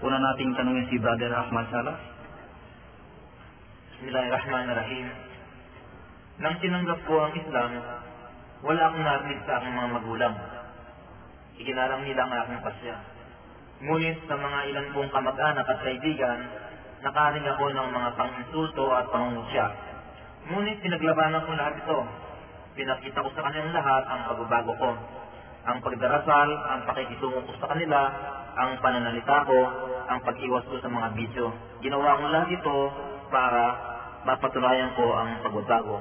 Una nating tanungin si Brother Ahmad Salas. Bismillahirrahmanirrahim. Nang tinanggap ko ang Islam, wala akong narinig sa aking mga magulang. Iginalang nila ang aking pasya. Ngunit sa mga ilan kong kamag-anak at kaibigan, nakaring ako ng mga panginsulto at pangungusya. Ngunit pinaglabanan ko lahat ito. Pinakita ko sa kanilang lahat ang pagbabago ko. Ang pagdarasal, ang pakikitungo ko sa kanila, ang pananalita ko, ang pag-iwas ko sa mga video. Ginawa ko lahat ito para mapatunayan ko ang pagbabago.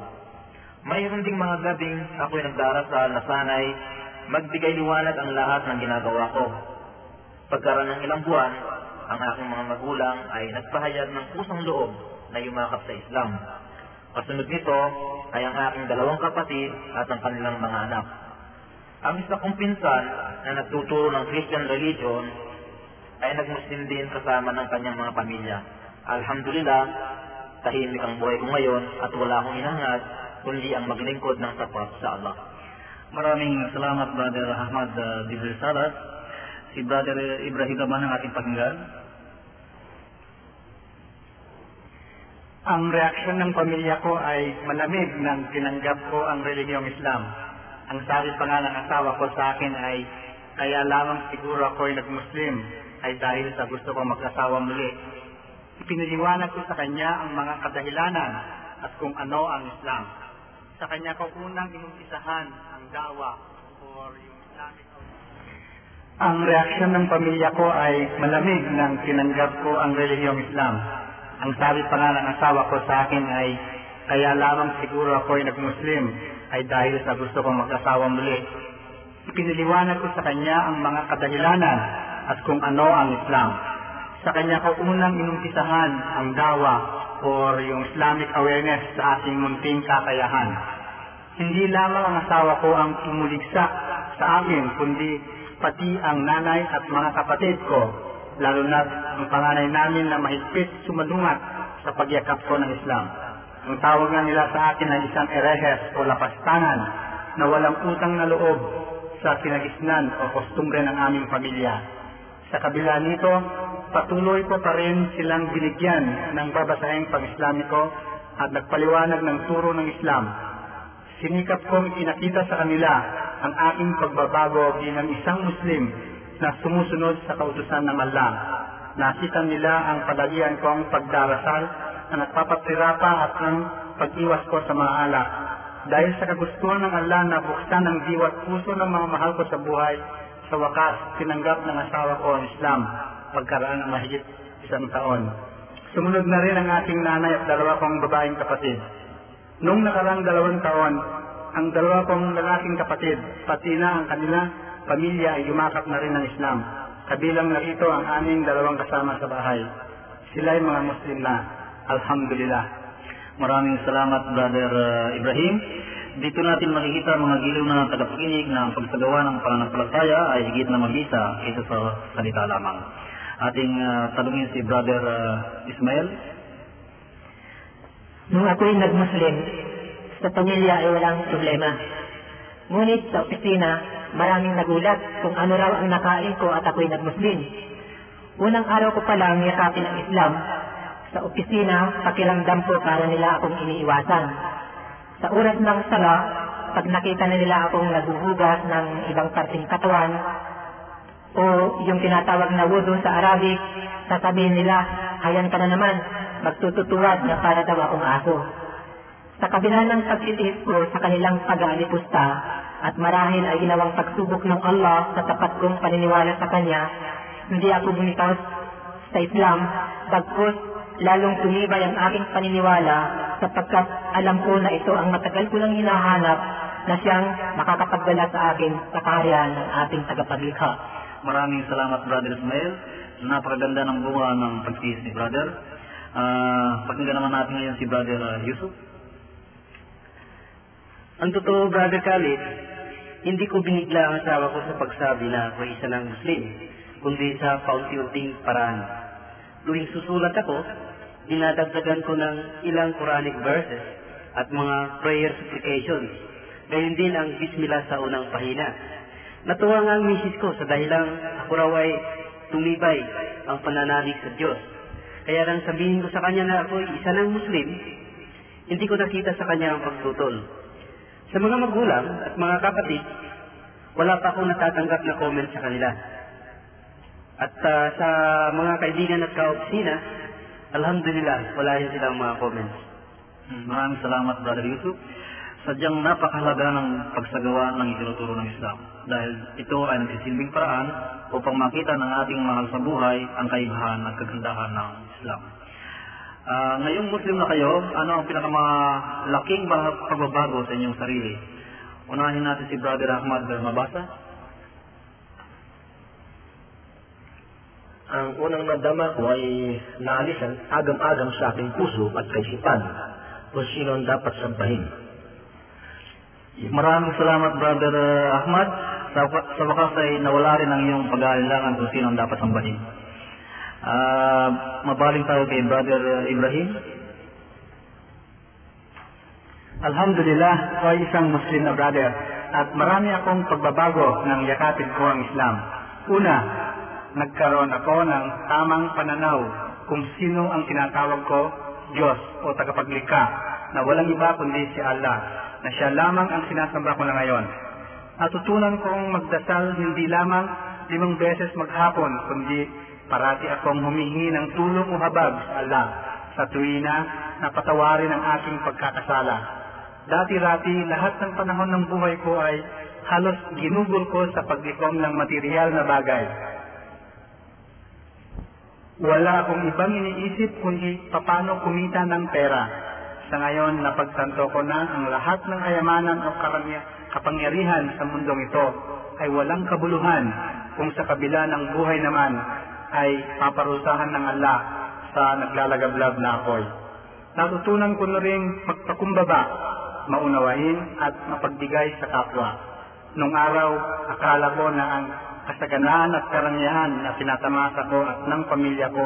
Mayroon ding mga gabing ako'y nagdarasal na sanay magbigay liwanag ang lahat ng ginagawa ko. Pagkaroon ng ilang buwan, ang aking mga magulang ay nagpahayag ng kusang loob na yumakap sa Islam. Kasunod nito ay ang aking dalawang kapatid at ang kanilang mga anak. Ang isa kong pinsan na nagtuturo ng Christian religion ay nagmuslim din kasama ng kanyang mga pamilya. Alhamdulillah, tahimik ang buhay ko ngayon at wala akong inangat kundi ang maglingkod ng tapat sa Allah. Maraming salamat Brother Ahmad uh, Dibril Salas. Si Brother Ibrahim naman ang ating pakinggan. Ang reaksyon ng pamilya ko ay malamig nang tinanggap ko ang relihiyong Islam. Ang sabi pa nga ng asawa ko sa akin ay, kaya lamang siguro ako ay nag-Muslim ay dahil sa gusto ko mag-asawa muli. Ipiniliwanag ko sa kanya ang mga kadahilanan at kung ano ang Islam. Sa kanya ko unang inumpisahan ang dawa or yung Islamic ang reaksyon ng pamilya ko ay malamig nang tinanggap ko ang relihiyong Islam. Ang sabi pa nga ng asawa ko sa akin ay, kaya lamang siguro ako ay nag-Muslim ay dahil sa gusto kong mag-asawa muli. Ipiniliwanag ko sa kanya ang mga kadahilanan at kung ano ang Islam. Sa kanya ko unang inumpisahan ang dawa or yung Islamic awareness sa aking munting kakayahan. Hindi lamang ang asawa ko ang tumuligsa sa akin, kundi pati ang nanay at mga kapatid ko, lalo na ang panganay namin na mahigpit sumalungat sa pagyakap ko ng Islam. Ang tawag nga nila sa akin ay isang erehes o lapastangan na walang utang na loob sa kinagisnan o kostumbre ng aming pamilya. Sa kabila nito, patuloy ko pa rin silang binigyan ng babasahing pag-Islamiko at nagpaliwanag ng turo ng Islam. Sinikap kong ipinakita sa kanila ang aking pagbabago bilang isang Muslim na sumusunod sa kautusan ng Allah. Nakita nila ang palagian kong pagdarasal na nagpapatira pa at ng pag-iwas ko sa mga alak. Dahil sa kagustuhan ng Allah na buksan ang diwat puso ng mga mahal ko sa buhay, sa wakas, tinanggap ng asawa ko ang Islam pagkaraan ng mahigit isang taon. Sumunod na rin ang aking nanay at dalawa kong babaeng kapatid. Nung nakarang dalawang taon, ang dalawa kong lalaking kapatid, pati na ang kanila pamilya ay yumakap na rin ng Islam. Kabilang na rito ang aming dalawang kasama sa bahay. Sila ay mga Muslim na. Alhamdulillah. Maraming salamat, Brother uh, Ibrahim. Dito natin makikita mga giliw na tagapakinig na ang pagsagawa ng pananampalataya ay higit na mabisa kaysa sa salita lamang. Ating uh, talungin si Brother uh, Ismail. Nung ako'y nag-Muslim, sa pamilya ay walang problema. Ngunit sa opisina, maraming nagulat kung ano raw ang nakain ko at ako'y nag-Muslim. Unang araw ko pa lang yakapin ang Islam. Sa opisina, pakiramdam ko para nila akong iniiwasan. Sa oras ng sala, pag nakita na nila akong naghuhugas ng ibang parting katawan, o yung tinatawag na wudu sa Arabic, sasabihin nila, ayan ka na naman, magtututuwad na para daw akong aso. Sa kabila ng pagtitiis ko sa kanilang pag-aalipusta at marahil ay ginawang pagsubok ng Allah sa tapat kong paniniwala sa Kanya, hindi ako bumitaw sa Islam, bagkus lalong tumibay ang aking paniniwala sapagkat alam ko na ito ang matagal ko lang hinahanap na siyang makakapagdala sa akin sa kaharian ng ating tagapaglikha. Maraming salamat, Brother Ismail. Napakaganda ng bunga ng pagtiis ni Brother. Uh, pakinggan naman natin ngayon si Brother uh, Yusuf. Ang totoo, Brother Khalid, hindi ko binigla ang asawa ko sa pagsabi na ako isa ng Muslim, kundi sa paunti-unting paraan. Tuwing susulat ako, dinadagdagan ko ng ilang Quranic verses at mga prayer supplications. Gayon din ang Bismillah sa unang pahina. Natuwa nga ang misis ko sa dahilang ako raw ay tumibay ang pananalig sa Diyos. Kaya nang sabihin ko sa kanya na ako isa ng Muslim, hindi ko nakita sa kanya ang pagtutol. Sa mga magulang at mga kapatid, wala pa akong natatanggap na comment sa kanila. At uh, sa mga kaibigan at kaopisina, alhamdulillah, wala yan silang mga comments. Hmm, maraming salamat, Brother Yusuf. Sadyang napakahalaga ng pagsagawa ng itinuturo ng Islam dahil ito ay nagsisilbing paraan upang makita ng ating mahal sa buhay ang kaibahan at kagandahan ng Islam. Uh, ngayong Muslim na kayo, ano ang pinakamalaking pagbabago sa inyong sarili? Unahin natin si Brother Ahmad mabasa. Ang unang nadama ko ay naalisan agam-agam sa aking puso at kaisipan kung sino ang dapat sabahin. Maraming salamat, Brother uh, Ahmad. Sa, sa wakas ay nawala rin ang iyong pag-aalilangan kung sino ang dapat sambahin. Uh, mabaling tayo kay Brother Ibrahim. Alhamdulillah, ako ay isang Muslim na brother at marami akong pagbabago nang yakapin ko ang Islam. Una, nagkaroon ako ng tamang pananaw kung sino ang tinatawag ko Diyos o tagapaglikha na walang iba kundi si Allah na siya lamang ang sinasamba ko na ngayon. Natutunan kong magdasal hindi lamang limang beses maghapon kundi parati akong humihingi ng tulong o habag sa Allah sa tuwina na patawarin ang aking pagkakasala. Dati-rati, lahat ng panahon ng buhay ko ay halos ginugol ko sa paglikom ng material na bagay. Wala akong ibang iniisip kundi paano kumita ng pera. Sa ngayon, napagtanto ko na ang lahat ng kayamanan o kapangyarihan sa mundong ito ay walang kabuluhan kung sa kabila ng buhay naman ay paparusahan ng Allah sa naglalagablab na apoy. Natutunan ko na rin magpakumbaba, maunawain at mapagbigay sa kapwa. Nung araw, akala ko na ang kasaganaan at karangyaan na pinatamasa ko at ng pamilya ko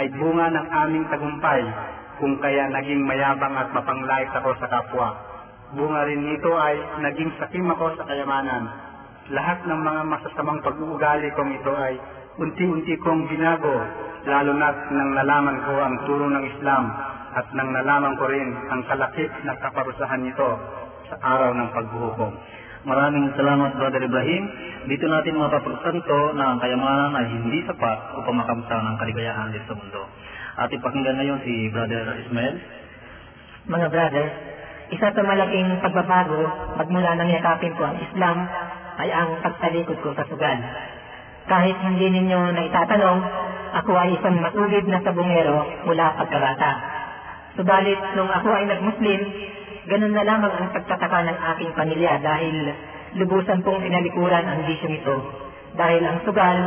ay bunga ng aming tagumpay kung kaya naging mayabang at mapanglait ako sa kapwa. Bunga rin nito ay naging sakim ako sa kayamanan. Lahat ng mga masasamang pag-uugali kong ito ay unti-unti kong binago, lalo na't nang nalaman ko ang turo ng Islam at nang nalaman ko rin ang kalakip na kaparusahan nito sa araw ng pagbuhukom. Maraming salamat, Brother Ibrahim. Dito natin mapapagsanto na ang kayamanan ay hindi sapat upang makamtan ang kaligayahan dito sa mundo. At ipakinggan ngayon si Brother Ismael. Mga brother, isa sa malaking pagbabago magmula nang yakapin ko ang Islam ay ang pagtalikod ko sa sugal. Kahit hindi ninyo na itatanong, ako ay isang matulid na sabungero mula pagkabata. Subalit, nung ako ay nag-Muslim, ganun na lamang ang pagtataka ng aking pamilya dahil lubusan kong pinalikuran ang bisyong ito. Dahil ang sugal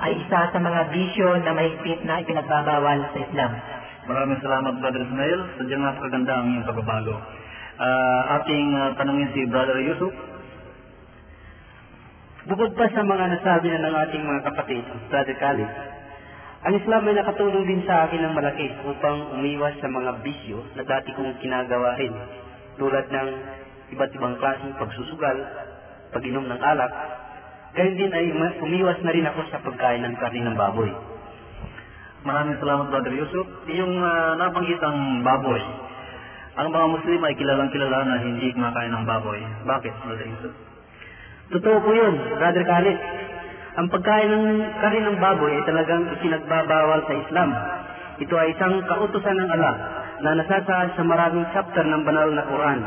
ay isa sa mga bisyo na mahigpit na ipinagbabawal sa Islam. Maraming salamat, Brother Ismael. Sadyang napakaganda ang iyong pagbabago. Ah, ating ah, tanungin si Brother Yusuf. Bukod pa sa mga nasabi na ng ating mga kapatid, Brother Khalid, ang Islam ay nakatulong din sa akin ng malaki upang umiwas sa mga bisyo na dati kong kinagawa rin, tulad ng iba't ibang klaseng pagsusugal, pag-inom ng alak, Gayun din ay umiwas na rin ako sa pagkain ng karne ng baboy. Maraming salamat, Brother Yusuf. Yung ah, nabanggit ang baboy, ang mga Muslim ay kilalang kilala na hindi kumakain ng baboy. Bakit, Brother Yusuf? Totoo po yun, Brother Khalid. Ang pagkain ng karne ng baboy ay talagang isinagbabawal sa Islam. Ito ay isang kautusan ng Allah na nasasaad sa maraming chapter ng banal na Quran,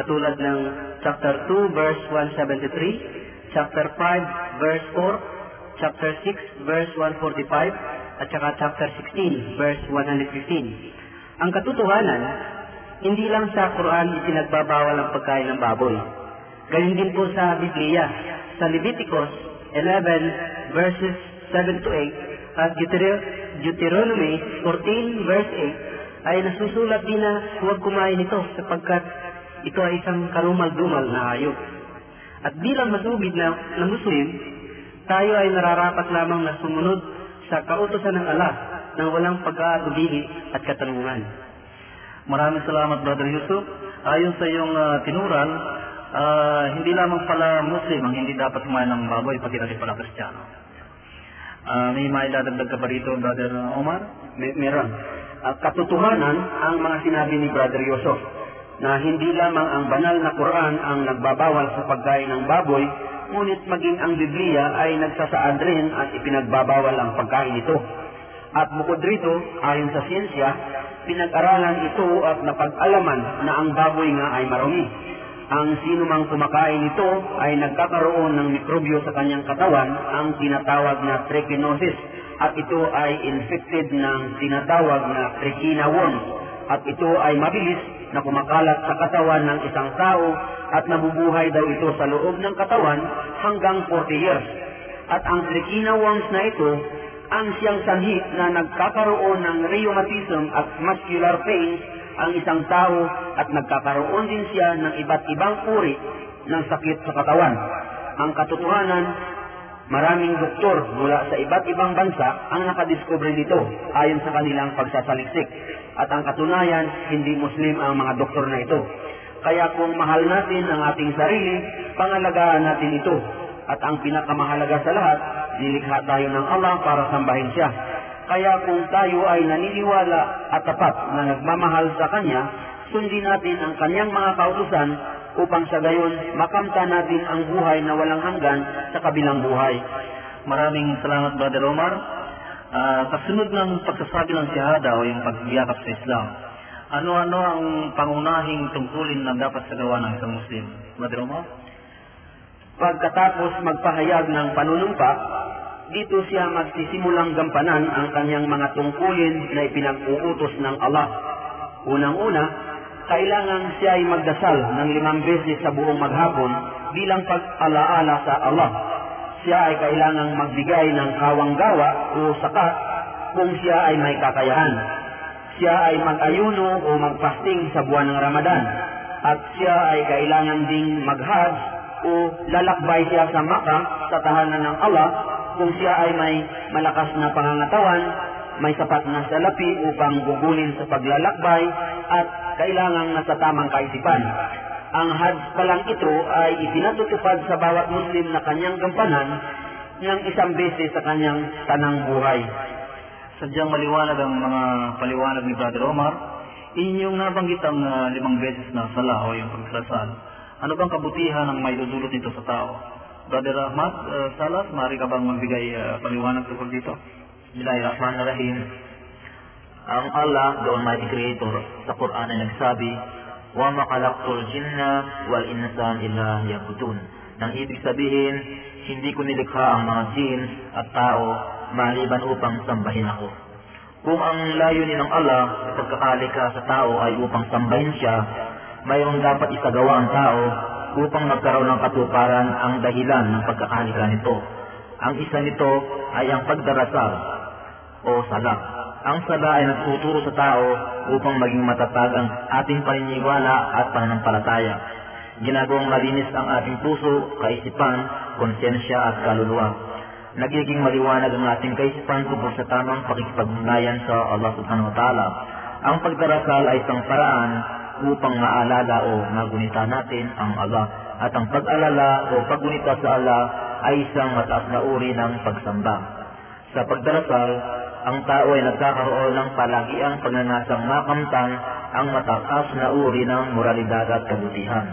katulad ng chapter 2 verse 173, chapter 5 verse 4, chapter 6 verse 145, at saka chapter 16 verse 115. Ang katotohanan, hindi lang sa Quran ipinagbabawal ang pagkain ng baboy. Gayon din po sa Biblia, sa Leviticus 11 verses 7 to 8 at Deuter- Deuteronomy 14 verse 8 ay nasusulat din na huwag kumain ito sapagkat ito ay isang karumal-dumal na hayop. At bilang masugid na, na Muslim, tayo ay nararapat lamang na sumunod sa kautosan ng Allah nang walang pag-aatubili at katanungan. Maraming salamat, Brother Yusuf. Ayon sa iyong ah, tinuran, ah, hindi lamang pala Muslim ang hindi dapat kumain ng baboy, pati na rin pala Kristiyano. Ah, may maidadagdag ka pa rito, Brother Omar? May, meron. Ang katotohanan ang mga sinabi ni Brother Yusuf na hindi lamang ang banal na Quran ang nagbabawal sa pagkain ng baboy, ngunit maging ang Biblia ay nagsasaad rin at ipinagbabawal ang pagkain ito. At bukod rito, ayon sa siyensya, pinag-aralan ito at napag-alaman na ang baboy nga ay marumi. Ang sino mang kumakain ito ay nagkakaroon ng mikrobyo sa kanyang katawan, ang tinatawag na trichinosis. At ito ay infected ng tinatawag na trichina worms. At ito ay mabilis na kumakalat sa katawan ng isang tao at nabubuhay daw ito sa loob ng katawan hanggang 40 years. At ang trichina worms na ito ang siyang sanhi na nagkakaroon ng rheumatism at muscular pain ang isang tao at nagkakaroon din siya ng iba't ibang uri ng sakit sa katawan. Ang katotohanan, maraming doktor mula sa iba't ibang bansa ang nakadiscover nito ayon sa kanilang pagsasaliksik. At ang katunayan, hindi Muslim ang mga doktor na ito. Kaya kung mahal natin ang ating sarili, pangalagaan natin ito. At ang pinakamahalaga sa lahat, nilikha tayo ng Allah para sambahin siya. Kaya kung tayo ay naniniwala at tapat na nagmamahal sa Kanya, sundin natin ang Kanyang mga kautusan upang sa gayon makamta natin ang buhay na walang hanggan sa kabilang buhay. Maraming salamat, Brother Omar. Ah, kasunod ng pagsasabi ng sihada o yung pagyakap sa Islam, ano-ano ang pangunahing tungkulin na dapat sagawa ng isang Muslim? Brother Omar? Pagkatapos magpahayag ng panunumpa, dito siya magsisimulang gampanan ang kanyang mga tungkulin na ipinag-uutos ng Allah. Unang-una kailangan siya ay magdasal ng limang beses sa buong maghapon bilang pag-alaala sa Allah. Siya ay kailangang magbigay ng kawang gawa o sakat kung siya ay may kakayahan. Siya ay mag-ayuno o magpasting sa buwan ng Ramadan. At siya ay kailangan ding mag-hajj o lalakbay siya sa Makkah sa tahanan ng Allah kung siya ay may malakas na pangangatawan, may sapat na salapi upang gugulin sa paglalakbay at kailangang nasa tamang kaisipan. Ang Hajj pa lang ito ay ipinatutupad sa bawat Muslim na kanyang gampanan ng isang beses sa kanyang tanang buhay. Sadyang maliwanag ang mga paliwanag ni Brother Omar. Inyong nabanggit ang ah, limang beses na sala o yung pagsalasal. Ano bang kabutihan ang may dudulot nito sa tao? Brother Ahmad, uh, Salas, maaari ka bang magbigay ah, paliwanag tungkol dito? Bismillahirrahmanirrahim. Ang Allah, the Almighty Creator, sa Quran ay nagsabi, Makalaktul jinna wal insan illa yabudun. Nang ibig sabihin, hindi ko nilikha ang mga jinn at tao maliban upang sambahin ako. Kung ang layunin ng Allah sa pagkakalikha sa tao ay upang sambahin siya, mayroong dapat isagawa ang tao upang magkaroon ng katuparan ang dahilan ng pagkakalikha nito. Ang isa nito ay ang pagdarasal o sala. Ang sala ay nagtuturo sa tao upang maging matatag ang ating paniniwala at pananampalataya. Ginagawang malinis ang ating puso, kaisipan, konsensya at kaluluwa. Nagiging maliwanag ang ating kaisipan tungkol sa tamang pakikipagmulayan sa Allah subhanahu wa ta'ala. Ang pagdarasal ay isang paraan upang maalala o magunita natin ang Allah at ang pag-alala o paggunita sa Allah ay isang mataas na uri ng pagsamba. Sa pagdarasal, ang tao ay nagkakaroon ng palagiang pagnanasang makamtan ang mataas na uri ng moralidad at kabutihan.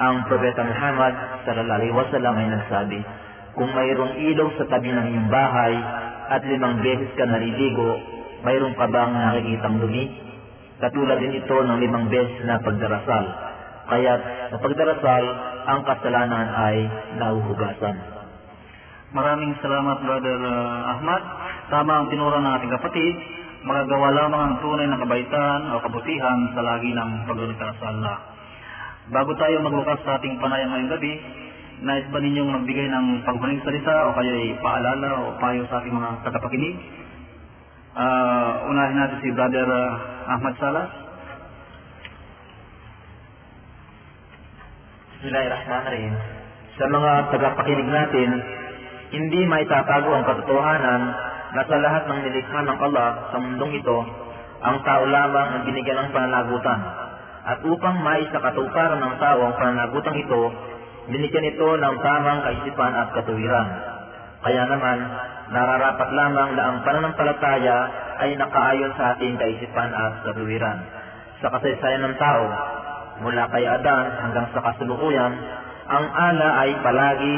Ang Propeta Muhammad sallallahu wasallam ay nagsabi, kung mayroong ilog sa tabi ng iyong bahay at limang beses ka naliligo, mayroong ka bang nakikitang dumi? Katulad din ito ng limang beses na pagdarasal. Kaya sa pagdarasal, ang kasalanan ay nauhugasan. Maraming salamat, Brother ah, Ahmad. Tama ang tinuro ng ating kapatid. Magagawa lamang ang tunay na kabaitan o kabutihan sa lagi ng paglulungkot sa Allah. Bago tayo magbukas sa ating panayang ngayong gabi, nais ba ninyong magbigay ng paghuling salita o kaya paalala o payo sa ating mga tagapakinig? Ah, unahin natin si Brother ah, Ahmad Salas. Bismillahirrahmanirrahim. Sa mga tagapakinig natin, hindi maitatago ang katotohanan na sa lahat ng nilikha ng Allah sa mundong ito, ang tao lamang ang binigyan ng pananagutan. At upang maisakatuparan ng tao ang pananagutan ito, binigyan ito ng tamang kaisipan at katuwiran. Kaya naman, nararapat lamang na ang pananampalataya ay nakaayon sa ating kaisipan at katuwiran. Sa kasaysayan ng tao, mula kay Adan hanggang sa kasulukuyan, ang ala ay palagi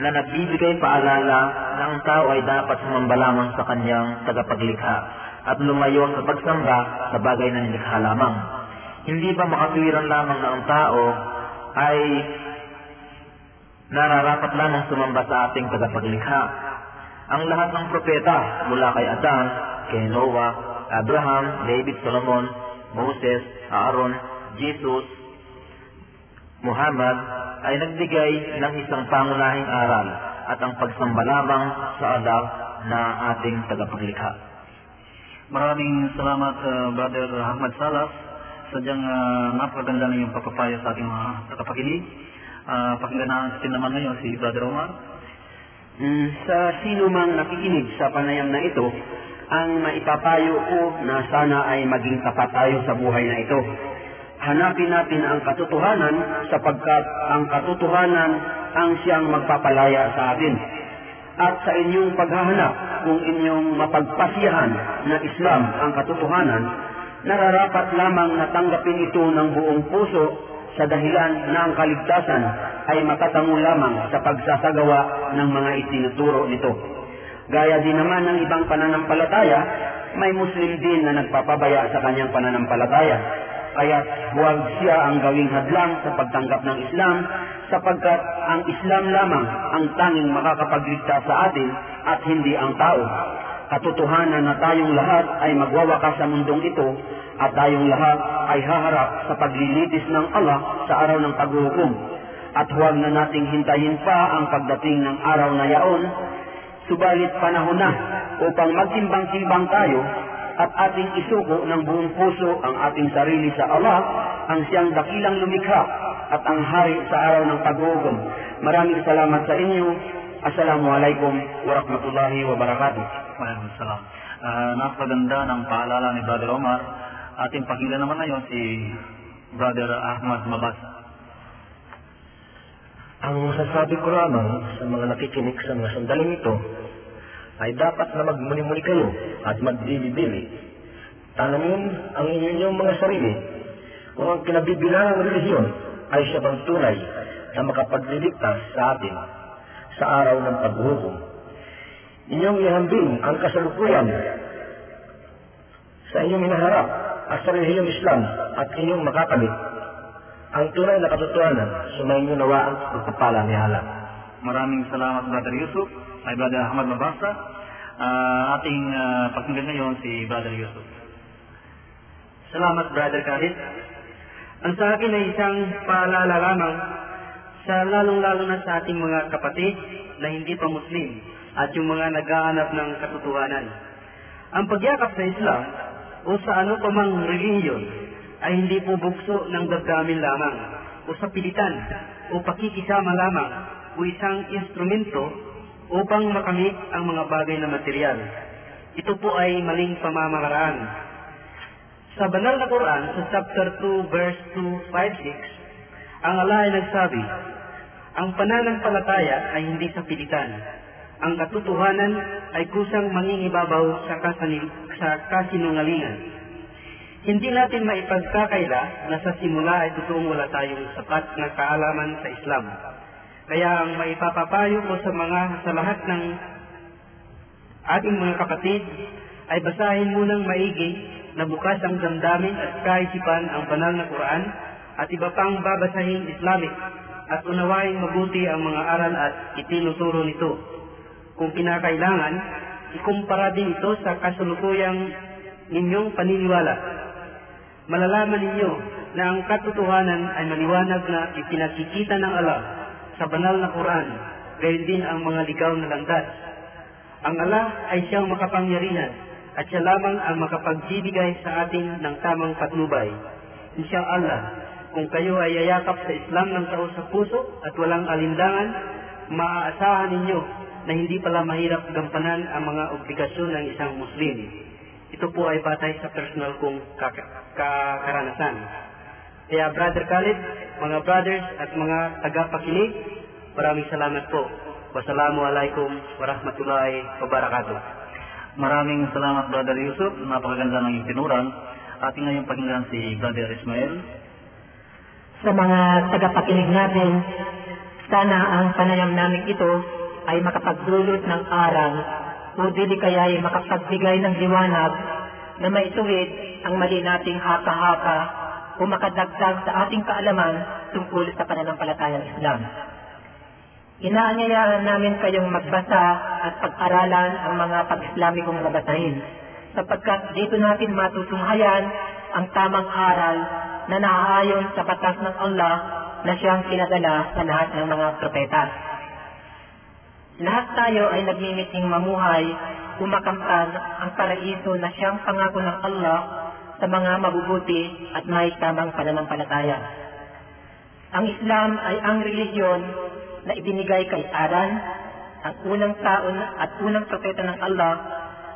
na nagbibigay paalala na ang tao ay dapat sumamba lamang sa kanyang tagapaglikha at lumayo sa pagsamba sa bagay na nilikha lamang. Hindi ba makatuwiran lamang na ang tao ay nararapat lamang sumamba sa ating tagapaglikha? Ang lahat ng propeta mula kay Adan, kay Noah, Abraham, David, Solomon, Moses, Aaron, Jesus, Muhammad ay nagbigay ng isang pangunahing aral at ang pagsamba lamang sa Allah na ating tagapaglikha. Maraming salamat, uh, Brother Ahmad Salas. Sadyang uh, napakaganda ng iyong pagpapayo sa ating mga tagapakinig. Uh, pakinggan natin naman ngayon si Brother Omar. Mm, sa sino mang nakikinig sa panayam na ito, ang maipapayo ko na sana ay maging tapat tayo sa buhay na ito. Hanapin natin ang katotohanan sapagkat ang katotohanan ang siyang magpapalaya sa atin. At sa inyong paghahanap kung inyong mapagpasiyahan na Islam ang katotohanan, nararapat lamang na tanggapin ito ng buong puso sa dahilan na ang kaligtasan ay matatango lamang sa pagsasagawa ng mga itinuturo nito. Gaya din naman ng ibang pananampalataya, may Muslim din na nagpapabaya sa kanyang pananampalataya. Kaya huwag siya ang gawing hadlang sa pagtanggap ng Islam sapagkat ang Islam lamang ang tanging makakapagligtas sa atin at hindi ang tao. katotohanan na tayong lahat ay magwawakas sa mundong ito at tayong lahat ay haharap sa paglilitis ng Allah sa araw ng paghuhukom. At huwag na nating hintayin pa ang pagdating ng araw na yaon, subalit panahon na upang magtimbang-timbang tayo at ating isuko ng buong puso ang ating sarili sa Allah, ang siyang dakilang lumikha at ang hari sa araw ng paghuhukom. Maraming salamat sa inyo. Assalamualaikum warahmatullahi wabarakatuh. Maraming salam. Uh, napaganda ng paalala ni Brother Omar. Ating pakinggan naman ngayon si Brother Ahmad Mabas. Ang masasabi ko lamang sa mga nakikinig sa mga sandaling ito ay dapat na magmuni-muni kayo at magdili-dili. Tanungin ang inyong mga sarili kung ang kinabibilangang relihiyon ay siya bang tunay na makapagliligtas sa atin sa araw ng paghuhukom. Inyong ihambing ang kasalukuyan sa inyong hinaharap at sa relihiyong Islam at inyong makakamit ang tunay na katotohanan sumainyo nawa ang pagpapala ni Allah. Maraming salamat Brother Yusuf, ay Brother Ahmad Mabasa. Uh, ating uh, pakinggan ngayon si Brother Yusuf. Salamat Brother Khalid. Ang sa akin ay isang paalala lamang sa lalong-lalo na sa ating mga kapatid na hindi pa Muslim at yung mga naghahanap ng katotohanan. Ang pagyakap sa Islam o sa ano pa mang relihiyon ay hindi po bukso ng damdamin lamang o sa pilitan o pakikisama lamang o isang instrumento upang makamit ang mga bagay na material. Ito po ay maling pamamaraan. Sa banal na Quran, sa chapter 2, verse 2, 5, 6, ang Allah ay nagsabi, ang pananampalataya ay hindi sa pilitan. Ang katotohanan ay kusang mangingibabaw sa, kasanil, sa kasinungalingan. Hindi natin maipagkakaila na sa simula ay totoong wala tayong sapat na kaalaman sa Islam. Kaya ang maipapapayo ko sa mga sa lahat ng ating mga kapatid ay basahin munang maigi na bukas ang damdamin at kaisipan ang banal na Quran at iba pang babasahin Islamic at unawaing mabuti ang mga aral at itinuturo nito. Kung kinakailangan, ikumpara din ito sa kasulukuyang ninyong paniniwala. Malalaman ninyo na ang katotohanan ay maliwanag na ipinakikita ng Allah sa banal na Quran, gayon din ang mga ligaw na landas. Ang Allah ay siyang makapangyarihan at siya lamang ang makapagbibigay sa atin ng tamang patnubay. Insya Allah, kung kayo ay yayakap sa Islam ng tao sa puso at walang alindangan, maaasahan ninyo na hindi pala mahirap gampanan ang mga obligasyon ng isang Muslim. Ito po ay batay sa personal kong karanasan. Kaya Brother Khalid, mga brothers at mga tagapakinig, maraming salamat po. Wassalamualaikum warahmatullahi wabarakatuh. Maraming salamat Brother Yusuf, napakaganda ng itinuran. Ating ngayong pakinggan si Brother Ismael. Sa mga tagapakinig natin, sana ang panayam namin ito ay makapagdulot ng aral o dili kaya ay makapagbigay ng liwanag na maituwid ang mali nating haka-haka o makadagdag sa ating kaalaman tungkol sa pananampalatayang Islam. Inaanyayahan namin kayong magbasa at pag-aralan ang mga pag-Islamikong nabasahin sapagkat dito natin matutunghayan ang tamang aral na naaayon sa batas ng Allah na siyang pinadala sa lahat ng mga propeta. Lahat tayo ay nagmimiting mamuhay, kumakamtan ang paraiso na siyang pangako ng Allah sa mga mabubuti at may tamang pananampalataya. Ang Islam ay ang relihiyon na ibinigay kay Adan, ang unang taon at unang propeta ng Allah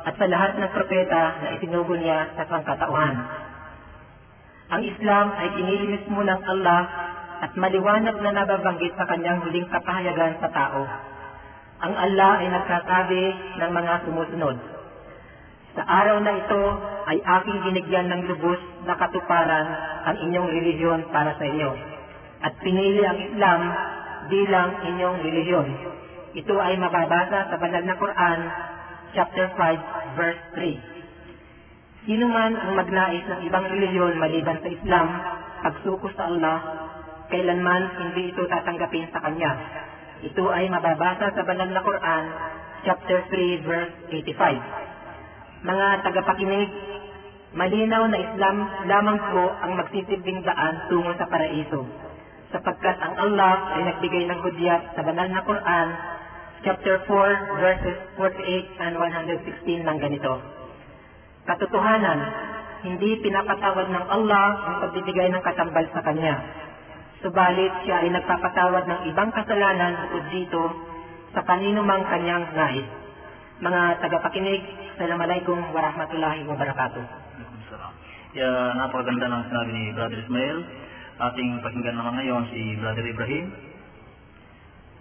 at sa lahat ng propeta na isinugo niya sa sangkatauhan. Ang Islam ay pinili mismo ng Allah at maliwanag na nababanggit sa kanyang huling kapahayagan sa tao. Ang Allah ay nagsasabi ng mga sumusunod. Sa araw na ito ay aking binigyan ng lubos na katuparan ang inyong relihiyon para sa inyo. At pinili ang Islam bilang inyong relihiyon. Ito ay mababasa sa banal na Quran, chapter 5, verse 3. Sino man ang magnais ng ibang relihiyon maliban sa Islam, pagsuko sa Allah, kailanman hindi ito tatanggapin sa Kanya. Ito ay mababasa sa banal na Quran, chapter 3, verse 85. Mga tagapakinig, malinaw na Islam lamang po ang magsisilbing daan tungo sa paraiso, sapagkat ang Allah ay nagbigay ng hudyat sa banal na Quran, chapter 4, verses 48 and 116 ng ganito. Katotohanan, hindi pinapatawad ng Allah ang pagbibigay ng katambal sa Kanya. Subalit siya ay nagpapatawad ng ibang kasalanan bukod dito sa kanino mang kanyang nais. Mga tagapakinig, Assalamualaikum warahmatullahi wabarakatuh. Salam. Yeah, napakaganda ng sinabi ni Brother Ismail. Ating pakinggan naman ngayon si Brother Ibrahim.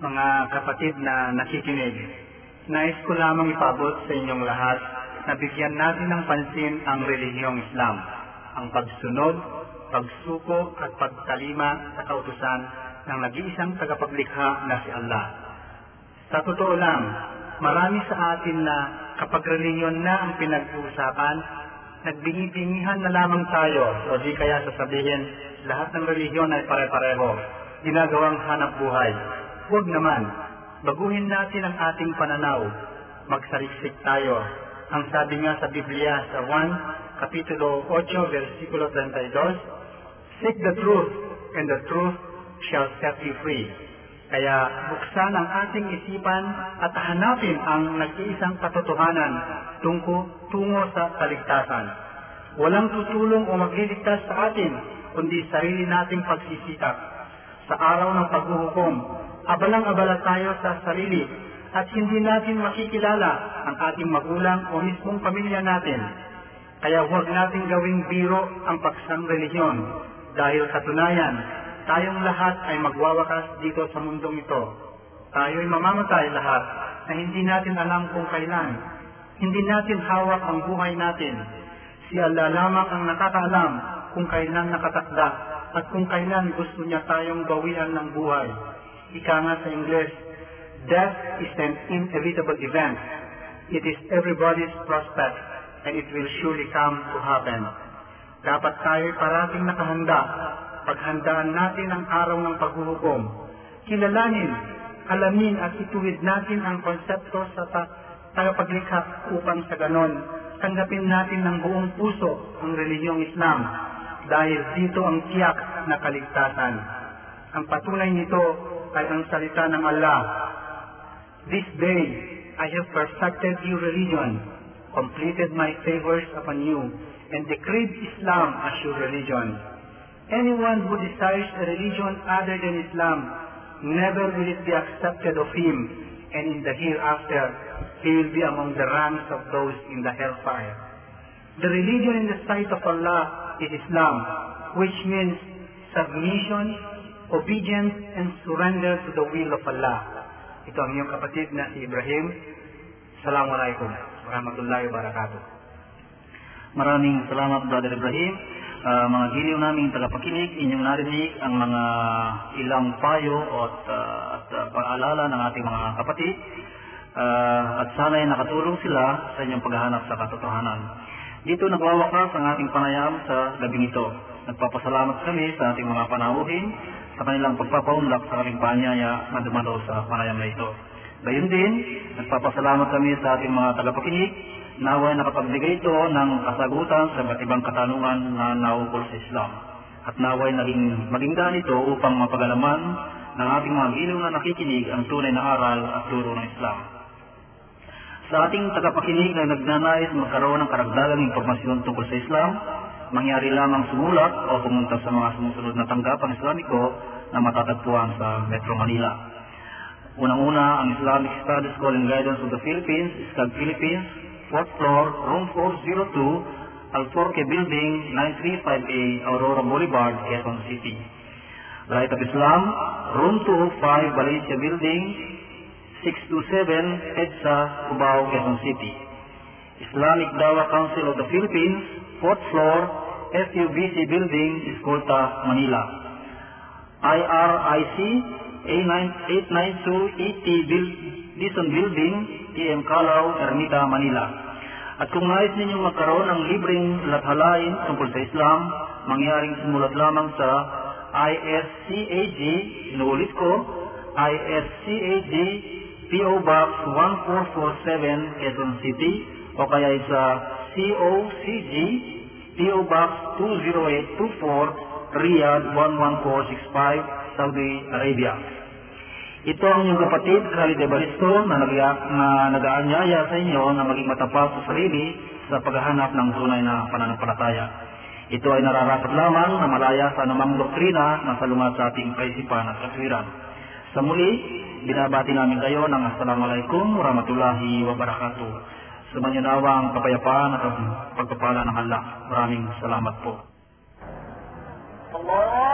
Mga kapatid na nakikinig, nais ko lamang ipabot sa inyong lahat na bigyan natin ng pansin ang relihiyong Islam, ang pagsunod, pagsuko at pagtalima sa kautusan ng nag-iisang tagapaglikha na si Allah. Sa totoo lang, marami sa atin na kapag relihiyon na ang pinag-uusapan, nagbingi-bingihan na lamang tayo o di kaya sasabihin lahat ng relihiyon ay pare-pareho, ginagawang hanap buhay. Huwag naman, baguhin natin ang ating pananaw, magsaliksik tayo. Ang sabi nga sa Biblia sa 1, Kapitulo 8, versikulo 32, Seek the truth, and the truth shall set you free. Kaya buksan ang ating isipan at hanapin ang nag-iisang katotohanan tungko, tungo sa kaligtasan. Walang tutulong o magliligtas sa atin, kundi sarili nating pagsisikap. Sa araw ng paghuhukom, abalang-abala tayo sa sarili at hindi natin makikilala ang ating magulang o mismong pamilya natin. Kaya huwag natin gawing biro ang paksang relihiyon dahil katunayan, tayong lahat ay magwawakas dito sa mundong ito. Tayo ay mamamatay lahat na hindi natin alam kung kailan. Hindi natin hawak ang buhay natin. Si Allah lamang ang nakakaalam kung kailan nakatakda at kung kailan gusto niya tayong bawian ng buhay. Ika nga sa Ingles, Death is an inevitable event. It is everybody's prospect and it will surely come to happen. Dapat tayo parating nakahanda. Paghandaan natin ang araw ng paghuhukom. Kilalanin, alamin at ituwid natin ang konsepto sa ta- tagapaglikha upang sa ganon, tanggapin natin ng buong puso ang relihiyong Islam dahil dito ang tiyak na kaligtasan. Ang patunay nito ay ang salita ng Allah. This day I have perfected your religion, completed my favors upon you, and decreed Islam as your religion. Anyone who desires a religion other than Islam, never will it be accepted of him, and in the hereafter, he will be among the ranks of those in the hellfire. The religion in the sight of Allah is Islam, which means submission, obedience, and surrender to the will of Allah. Ito ang iyong kapatid na si Ibrahim. Assalamualaikum warahmatullahi wabarakatuh. Maraming salamat Brother Ibrahim. Ah, mga giliw naming tagapakinig, inyong narinig ang mga ilang payo at, ah, at ah, paalala ng ating mga kapatid. Ah, at sana'y nakatulong sila sa inyong paghahanap sa katotohanan. Dito nagwawakas ang ating panayam sa gabing ito. Nagpapasalamat kami sa ating mga panauhin sa kanilang pagpapaunlak sa aming paanyaya na dumalo sa panayam na ito. Gayun din, nagpapasalamat kami sa ating mga tagapakinig naway nakapagbigay ito ng kasagutan sa iba't ibang katanungan na naukol sa Islam. At naway naging maging daan ito upang mapagalaman ng ating mga giliw na nakikinig ang tunay na aral at turo ng Islam. Sa ating tagapakinig na nagnanais magkaroon ng karagdagang impormasyon tungkol sa Islam, mangyari lamang sumulat o pumunta sa mga sumusunod na tanggapan Islamiko na matatagpuan sa Metro Manila. Unang-una ang Islamic Studies School and Guidance of the Philippines, ISCAG Philippines, 4th floor, room 402, Alforque Building, 935A, Aurora Boulevard, Quezon City. Light of Islam, room 205, Valencia Building, 627, EDSA, Cubao, Quezon City. Islamic Dawa Council of the Philippines, 4th floor, FUBC Building, Escolta, Manila. IRIC, A892ET Dison Building, TM Calao, Ermita, Manila. At kung nais ninyong magkaroon ng libreng lathalain tungkol sa Islam, mangyaring sumulat lamang sa ISCAG, inuulit ko, ISCAG, PO Box 1447, Quezon City, o kaya sa COCG, PO Box 20824, Riyadh 11465, Saudi Arabia. Ito ang iyong kapatid, Khalid Ebaristo, na, nag na nag-aanyaya sa inyo na maging matapat sa sarili sa paghahanap ng tunay na pananampalataya. Ito ay nararapat lamang na malaya sa anumang doktrina na salungat sa ating kaisipan at katwiran. Sa muli, binabati namin kayo ng Assalamualaikum warahmatullahi wabarakatuh. Sumanyo ang kapayapaan at pagpapala ng Allah. Maraming salamat po. Allah!